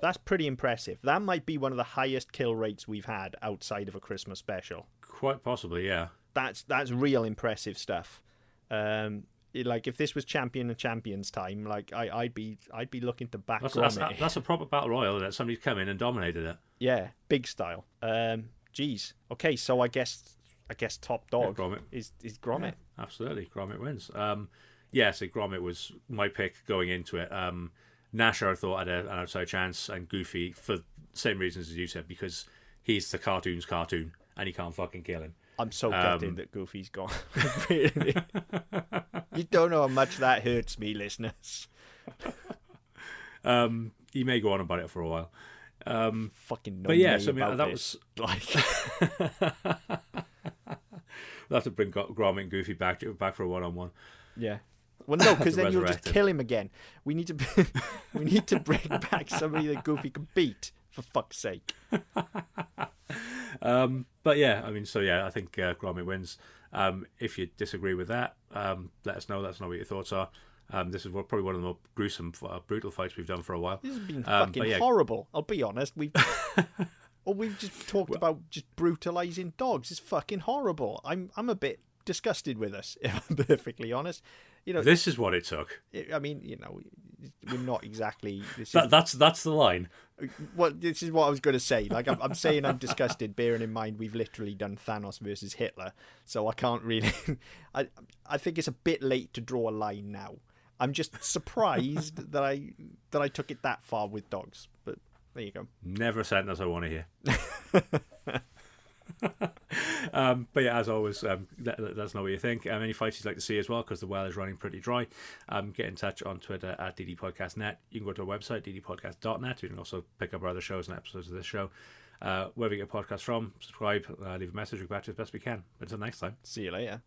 That's pretty impressive. That might be one of the highest kill rates we've had outside of a Christmas special. Quite possibly, yeah. That's that's real impressive stuff. Um, like if this was champion and champions time, like I, I'd be I'd be looking to back That's, that's, that's a proper battle royal that somebody's come in and dominated it. yeah, big style. Um, geez. Okay, so I guess I guess top dog Gromit. is is Gromit. Absolutely, Gromit wins. Um, yeah, so Gromit was my pick going into it. Um, Gnasher, I thought had a, an outside chance, and Goofy for same reasons as you said because he's the cartoon's cartoon and he can't fucking kill him. I'm so Um, gutted that Goofy's gone. really. you don't know how much that hurts me, listeners. Um, he may go on about it for a while. Um, Fucking. but yeah, so I mean, that this. was like. we'll have to bring Gro- Gromit and Goofy back back for a one on one. Yeah. Well, no, because then you'll just him. kill him again. We need to, we need to bring back somebody that Goofy can beat. For fuck's sake. Um, but yeah, I mean, so yeah, I think uh, Gromit wins. Um, if you disagree with that, um, let us know. Let us know what your thoughts are. Um, this is what- probably one of the more gruesome, uh, brutal fights we've done for a while. This has been Um, fucking yeah. horrible. I'll be honest. We've, or we've just talked about just brutalizing dogs. It's fucking horrible. I'm, I'm a bit disgusted with us. If I'm perfectly honest. You know, This is what it took. I mean, you know, we're not exactly. This is That, that's that's the line. well, this is what I was going to say. Like, I'm, I'm saying I'm disgusted, bearing in mind we've literally done Thanos versus Hitler, so I can't really. I I think it's a bit late to draw a line now. I'm just surprised that I that I took it that far with dogs, but there you go. Never a sentence I want to hear. um, but yeah, as always, um, let, let us know what you think. Um, any fights you'd like to see as well, because the well is running pretty dry. Um, get in touch on Twitter at ddpodcastnet. You can go to our website, ddpodcast.net. You can also pick up our other shows and episodes of this show. Uh, wherever you get podcasts from, subscribe, uh, leave a message, we get back to you as best we can. Until next time. See you later.